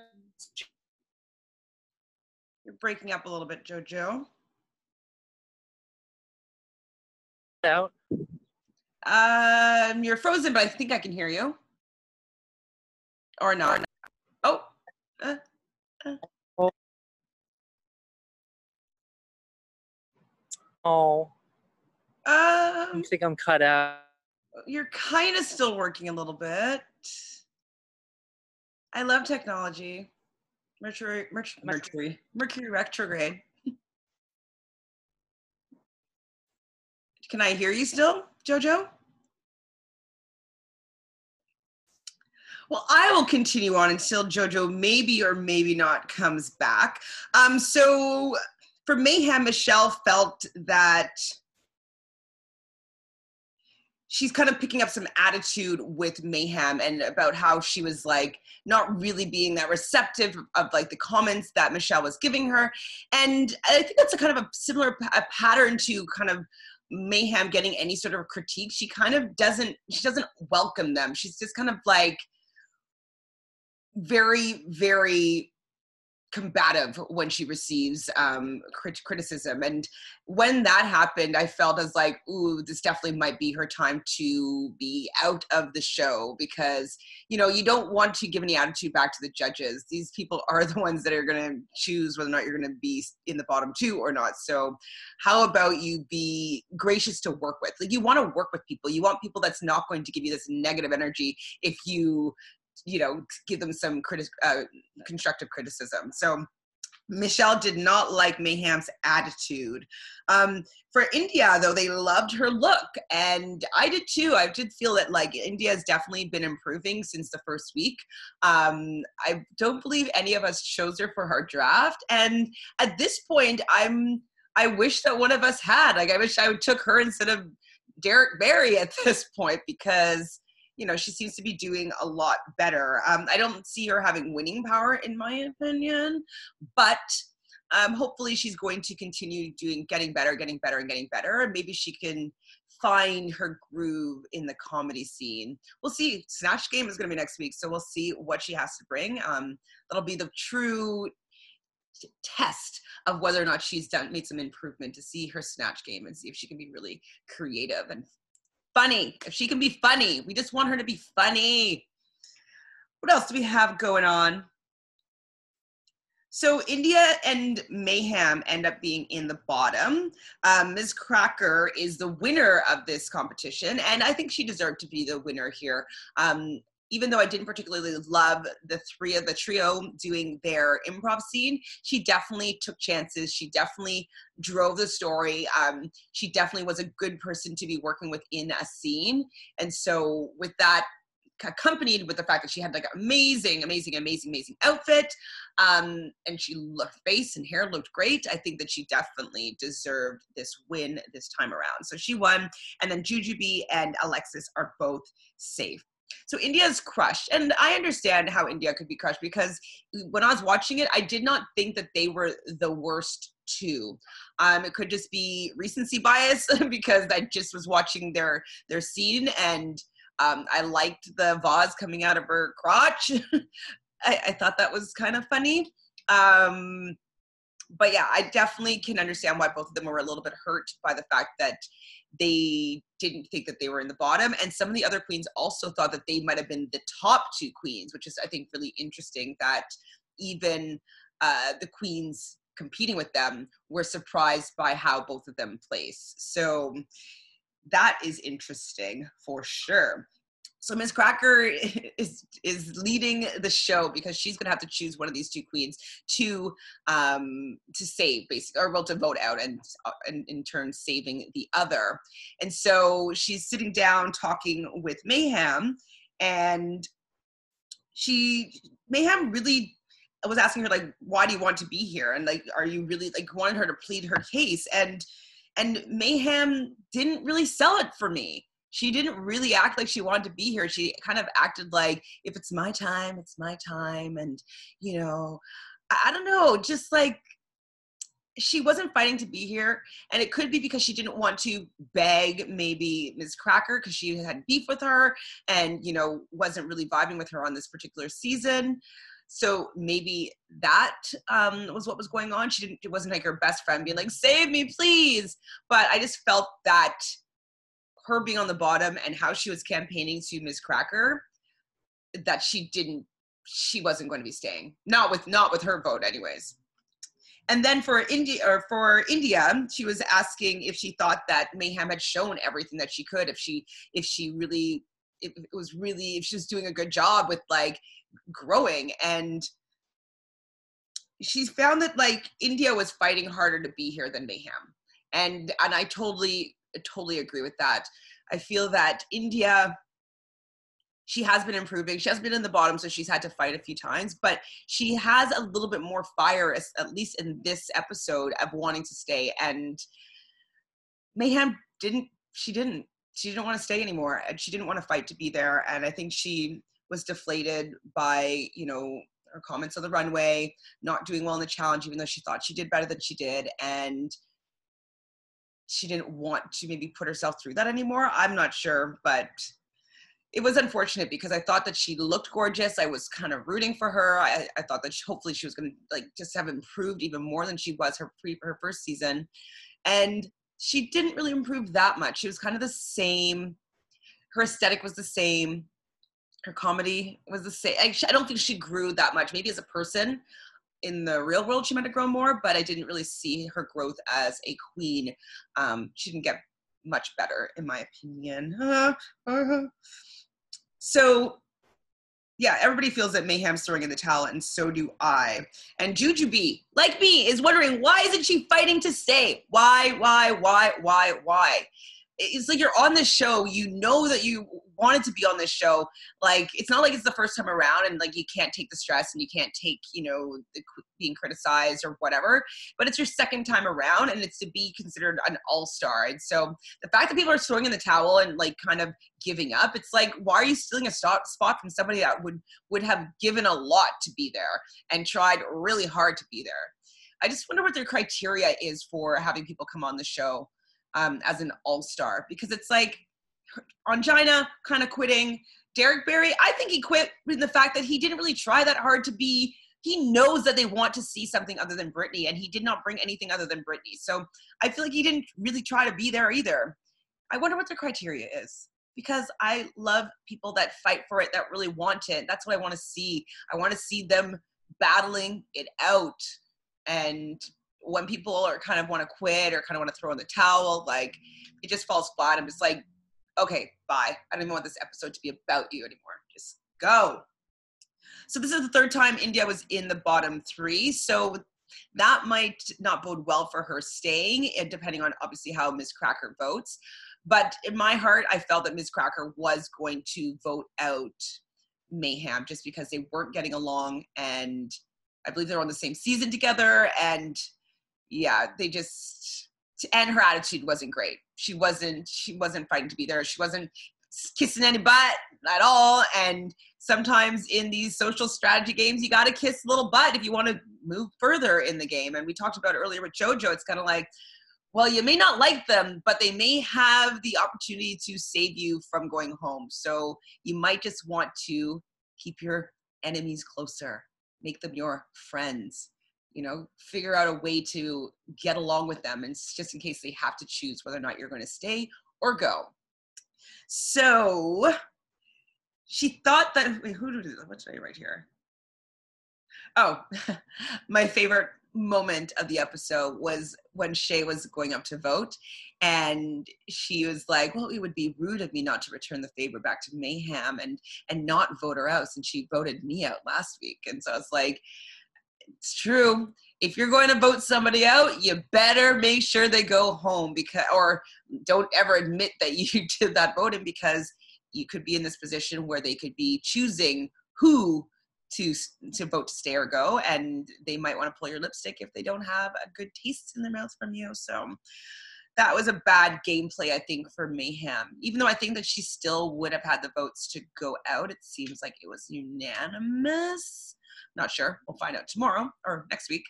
You're breaking up a little bit, JoJo.
out.
Um, you're frozen, but I think I can hear you. Or not. Oh. Uh, uh.
Oh, I
Um,
think I'm cut out.
you're kind of still working a little bit. I love technology. Mercury, Mercury, Mercury, Mercury retrograde. Can I hear you still, Jojo? Well, I will continue on until Jojo maybe or maybe not comes back. Um, so for Mayhem, Michelle felt that she's kind of picking up some attitude with mayhem and about how she was like not really being that receptive of like the comments that michelle was giving her. And i think that's a kind of a similar a pattern to kind of mayhem getting any sort of critique. She kind of doesn't she doesn't welcome them. She's just kind of like very very combative when she receives um, crit- criticism. And when that happened, I felt as like, ooh, this definitely might be her time to be out of the show because, you know, you don't want to give any attitude back to the judges. These people are the ones that are going to choose whether or not you're going to be in the bottom two or not. So, how about you be gracious to work with? Like, you want to work with people. You want people that's not going to give you this negative energy if you you know give them some criti- uh, constructive criticism. So michelle did not like mayhem's attitude. Um, for india though they loved her look and i did too. I did feel that like india has definitely been improving since the first week. Um, i don't believe any of us chose her for her draft and at this point i'm i wish that one of us had. Like i wish i took her instead of Derrick Barry at this point because you know, she seems to be doing a lot better. Um, I don't see her having winning power, in my opinion, but um, hopefully she's going to continue doing, getting better, getting better, and getting better. And maybe she can find her groove in the comedy scene. We'll see. Snatch Game is going to be next week, so we'll see what she has to bring. Um, that'll be the true test of whether or not she's done made some improvement to see her snatch game and see if she can be really creative and funny. If she can be funny, we just want her to be funny. What else do we have going on? So India and Mayhem end up being in the bottom. Um, Miz Cracker is the winner of this competition, and I think she deserved to be the winner here. Um, even though I didn't particularly love the three of the trio doing their improv scene, she definitely took chances. She definitely drove the story. Um, she definitely was a good person to be working with in a scene. And so, with that, accompanied with the fact that she had like amazing, amazing, amazing, amazing outfit, um, and she looked face and hair looked great. I think that she definitely deserved this win this time around. So she won, and then Jujubee and Alexis are both safe. So India's crushed, and I understand how India could be crushed because when I was watching it, I did not think that they were the worst two. Um, it could just be recency bias because I just was watching their their scene and um, I liked the vase coming out of her crotch. I, I thought that was kind of funny. Um, but yeah, I definitely can understand why both of them were a little bit hurt by the fact that they didn't think that they were in the bottom. And some of the other queens also thought that they might have been the top two queens, which is, I think, really interesting that even uh, the queens competing with them were surprised by how both of them place. So that is interesting for sure. So Miz Cracker is is leading the show because she's gonna have to choose one of these two queens to um to save basically or well to vote out and, uh, and in turn saving the other. And so she's sitting down talking with Mayhem and she Mayhem really was asking her like why do you want to be here and like are you really like wanted her to plead her case and and Mayhem didn't really sell it for me she didn't really act like she wanted to be here. She kind of acted like, if it's my time, it's my time. And, you know, I, I don't know, just like she wasn't fighting to be here. And it could be because she didn't want to beg maybe Miz Cracker because she had beef with her and, you know, wasn't really vibing with her on this particular season. So maybe that um, was what was going on. She didn't, it wasn't like her best friend being like, save me, please. But I just felt that her being on the bottom and how she was campaigning to Miz Cracker, that she didn't, she wasn't going to be staying. Not with not with her vote, anyways. And then for India or for India, she was asking if she thought that Mayhem had shown everything that she could, if she if she really if it was really if she was doing a good job with like growing and she's found that like India was fighting harder to be here than Mayhem. And and I totally totally agree with that. I feel that India she has been improving. She has been in the bottom, so she's had to fight a few times, but she has a little bit more fire, at least in this episode, of wanting to stay. And Mayhem didn't, she didn't, she didn't want to stay anymore. And she didn't want to fight to be there. And I think she was deflated by, you know, her comments on the runway, not doing well in the challenge, even though she thought she did better than she did. And she didn't want to maybe put herself through that anymore. I'm not sure, but it was unfortunate because I thought that she looked gorgeous. I was kind of rooting for her. I, I thought that she, hopefully she was going to like just have improved even more than she was her pre her first season, and she didn't really improve that much. She was kind of the same. Her aesthetic was the same. Her comedy was the same. I, I don't think she grew that much. Maybe as a person, in the real world she might have grown more, but I didn't really see her growth as a queen. Um, she didn't get much better, in my opinion. So yeah, everybody feels that Mayhem's throwing in the towel, and so do I. And Juju Jujubee, like me, is wondering why isn't she fighting to stay? Why, why, why, why, why? It's like you're on this show, you know that you wanted to be on this show like it's not like it's the first time around and like you can't take the stress and you can't take you know the, being criticized or whatever but it's your second time around and it's to be considered an all-star. And so the fact that people are throwing in the towel and like kind of giving up it's like why are you stealing a spot from somebody that would would have given a lot to be there and tried really hard to be there? I just wonder what their criteria is for having people come on the show um, as an all-star because it's like Ongina kind of quitting. Derrick Barry, I think he quit in the fact that he didn't really try that hard to be. He knows that they want to see something other than Britney, and he did not bring anything other than Britney. So I feel like he didn't really try to be there either. I wonder what the criteria is because I love people that fight for it, that really want it. That's what I want to see. I want to see them battling it out. And when people are kind of want to quit or kind of want to throw in the towel, like it just falls flat. I'm just like, okay, bye. I don't even want this episode to be about you anymore. Just go. So this is the third time India was in the bottom three. So that might not bode well for her staying, and depending on obviously how Miz Cracker votes. But in my heart, I felt that Miz Cracker was going to vote out Mayhem just because they weren't getting along. And I believe they were on the same season together. And yeah, they just, and her attitude wasn't great she wasn't she wasn't fighting to be there. She wasn't kissing any butt at all. And sometimes in these social strategy games, you got to kiss little butt if you want to move further in the game. And we talked about earlier with JoJo. It's kind of like, well, you may not like them, but they may have the opportunity to save you from going home. So you might just want to keep your enemies closer, make them your friends you know figure out a way to get along with them and just in case they have to choose whether or not you're going to stay or go so she thought that wait, who did what did i write here oh my favorite moment of the episode was when Shea was going up to vote and she was like, Well, it would be rude of me not to return the favor back to Mayhem and and not vote her out since she voted me out last week. And so I was like, it's true. If you're going to vote somebody out, you better make sure they go home because, or don't ever admit that you did that voting because you could be in this position where they could be choosing who to to vote to stay or go, and they might want to pull your lipstick if they don't have a good taste in their mouth from you. So that was a bad gameplay, I think, for Mayhem. Even though I think that she still would have had the votes to go out, it seems like it was unanimous. Not sure. We'll find out tomorrow or next week.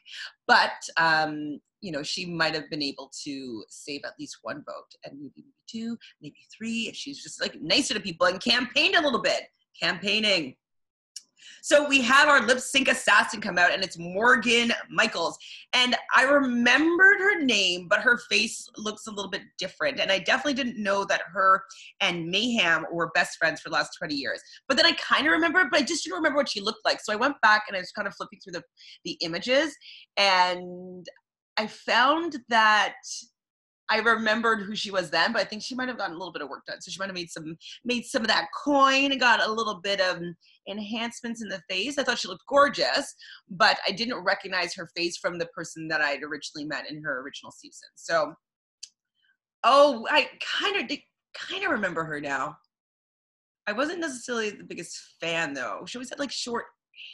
But um, you know, she might have been able to save at least one vote, and maybe, two, maybe three, if she's just like nicer to people and campaigned a little bit. Campaigning. So we have our lip sync assassin come out, and it's Morgan McMichaels. And I remembered her name, but her face looks a little bit different. And I definitely didn't know that her and Mayhem were best friends for the last 20 years. But then I kind of remembered, but I just didn't remember what she looked like. So I went back and I was kind of flipping through the, the images, and I found that I remembered who she was then, but I think she might have gotten a little bit of work done. So she might have made some made some of that coin and got a little bit of enhancements in the face. I thought she looked gorgeous, but I didn't recognize her face from the person that I had originally met in her original season. So, oh, I kind of kind of remember her now. I wasn't necessarily the biggest fan though. She always had like short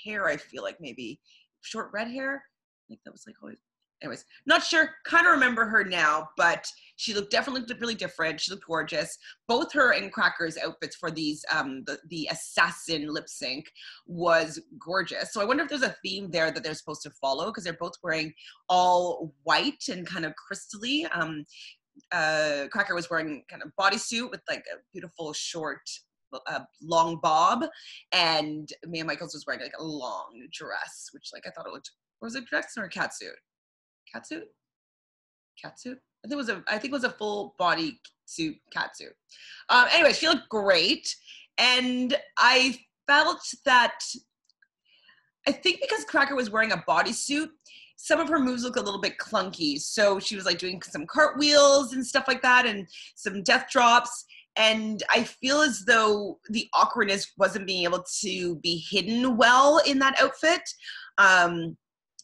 hair. I feel like maybe short red hair. I think that was like always anyways, not sure. Kind of remember her now, but she looked definitely looked really different. She looked gorgeous. Both her and Cracker's outfits for these um the, the assassin lip sync was gorgeous. So I wonder if there's a theme there that they're supposed to follow because they're both wearing all white and kind of crystally. Um, uh, Cracker was wearing kind of bodysuit with like a beautiful short a long bob, and Mia Michaels was wearing like a long dress, which like I thought it looked was it dress or a cat suit? Catsuit catsuit i think it was a i think it was a full body suit catsuit um anyway she looked great and i felt that i think because cracker was wearing a bodysuit some of her moves look a little bit clunky. So she was like doing some cartwheels and stuff like that and some death drops. And i feel as though the awkwardness wasn't being able to be hidden well in that outfit. Um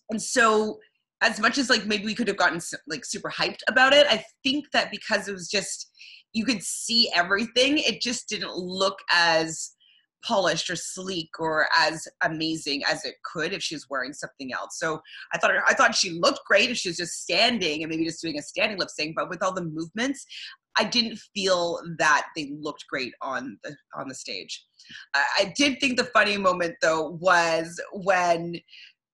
and so as much as like maybe we could have gotten like super hyped about it i think that because it was just you could see everything it just didn't look as polished or sleek or as amazing as it could if she was wearing something else. So i thought i thought she looked great if she was just standing and maybe just doing a standing lip sync but with all the movements i didn't feel that they looked great on the on the stage. I did think the funny moment though was when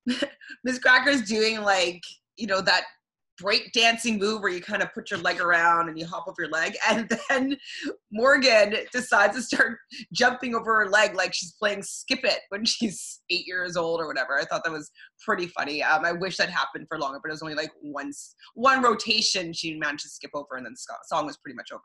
Miz Cracker's doing like, you know, that break dancing move where you kind of put your leg around and you hop over your leg. And then Morgan decides to start jumping over her leg like she's playing skip it when she's eight years old or whatever. I thought that was pretty funny. Um, I wish that happened for longer, but it was only like once, one rotation she managed to skip over and then the song was pretty much over.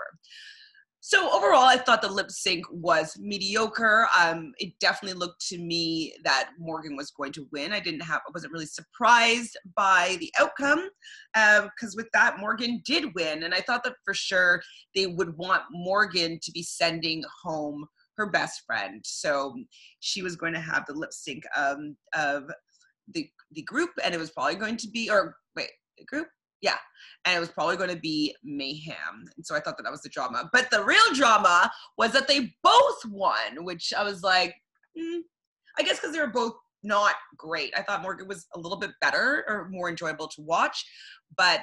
So overall, I thought the lip sync was mediocre. Um, it definitely looked to me that Morgan was going to win. I didn't have, I wasn't really surprised by the outcome because um, with that, Morgan did win, and I thought that for sure they would want Morgan to be sending home her best friend. So she was going to have the lip sync um, of the the group, and it was probably going to be, or wait, the group yeah. And it was probably going to be mayhem. And so I thought that that was the drama. But the real drama was that they both won, which I was like, mm, I guess because they were both not great. I thought Morgan was a little bit better or more enjoyable to watch. But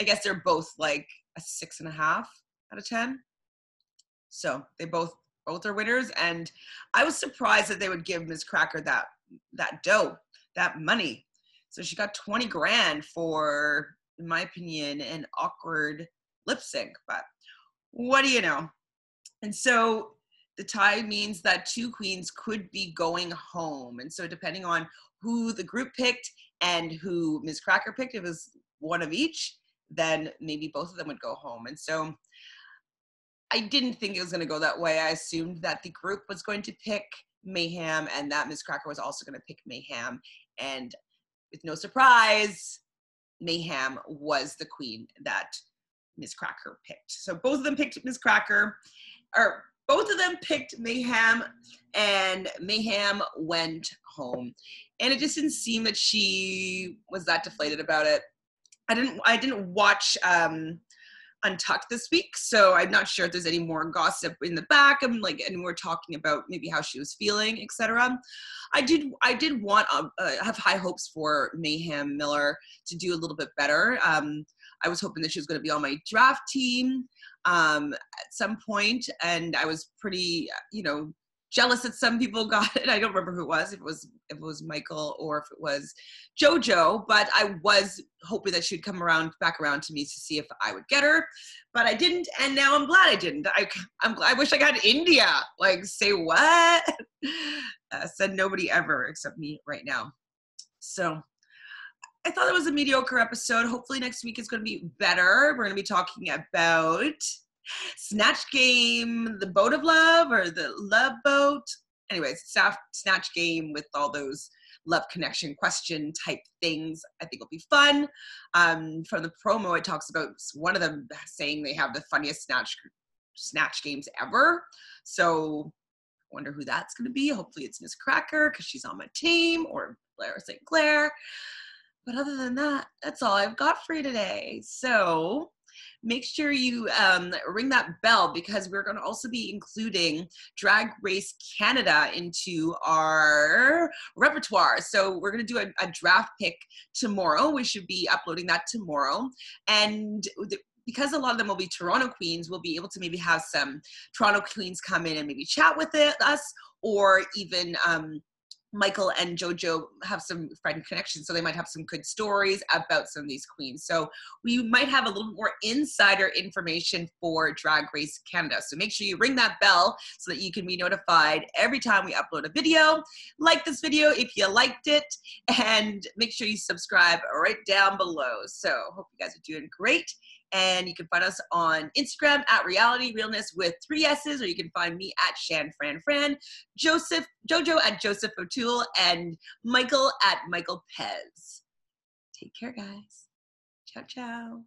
I guess they're both like a six and a half out of 10. So they both both are winners. And I was surprised that they would give Miz Cracker that that dough, that money. So she got 20 grand for in my opinion, an awkward lip sync, but what do you know? And so the tie means that two queens could be going home. And so depending on who the group picked and who Miz Cracker picked, it was one of each, then maybe both of them would go home. And so I didn't think it was going to go that way. I assumed that the group was going to pick Mayhem and that Miz Cracker was also going to pick Mayhem. And with no surprise, Mayhem was the queen that Miz Cracker picked. So both of them picked Miz Cracker, or both of them picked Mayhem, and Mayhem went home. And it just didn't seem that she was that deflated about it. I didn't. I didn't watch um, Untucked this week, so I'm not sure if there's any more gossip in the back. I'm like, and we're talking about maybe how she was feeling, etc. I did, I did want um, uh, have high hopes for Mayhem Miller to do a little bit better. Um, I was hoping that she was going to be on my draft team um, at some point, and I was pretty, you know, jealous that some people got it. I don't remember who it was, if it was if it was Michael or if it was JoJo, but I was hoping that she'd come around back around to me to see if I would get her, but I didn't, and now I'm glad I didn't. I I'm I wish I got India. Like say what? uh, said nobody ever except me right now. So I thought it was a mediocre episode. Hopefully next week is going to be better. We're going to be talking about Snatch Game, the Boat of Love, or the Love Boat. Anyways, Snatch Game with all those love connection question type things. I think will be fun. Um, from the promo, it talks about one of them saying they have the funniest snatch snatch games ever. So I wonder who that's going to be. Hopefully it's Miz Cracker because she's on my team or Blair St. Clair. But other than that, that's all I've got for you today. So make sure you um, ring that bell because we're going to also be including Drag Race Canada into our repertoire. So we're going to do a, a, draft pick tomorrow. We should be uploading that tomorrow. And because a lot of them will be Toronto queens, we'll be able to maybe have some Toronto queens come in and maybe chat with it, us, or even um, Michael and JoJo have some friend connections, so they might have some good stories about some of these queens. So we might have a little more insider information for Drag Race Canada. So make sure you ring that bell so that you can be notified every time we upload a video. Like this video if you liked it, and make sure you subscribe right down below. So hope you guys are doing great. And you can find us on Instagram at Reality Realness with three S's, or you can find me at Shan Fran Fran, Joseph Jojo at Joseph O'Toole, and Michael at Michael Pez. Take care, guys. Ciao, ciao.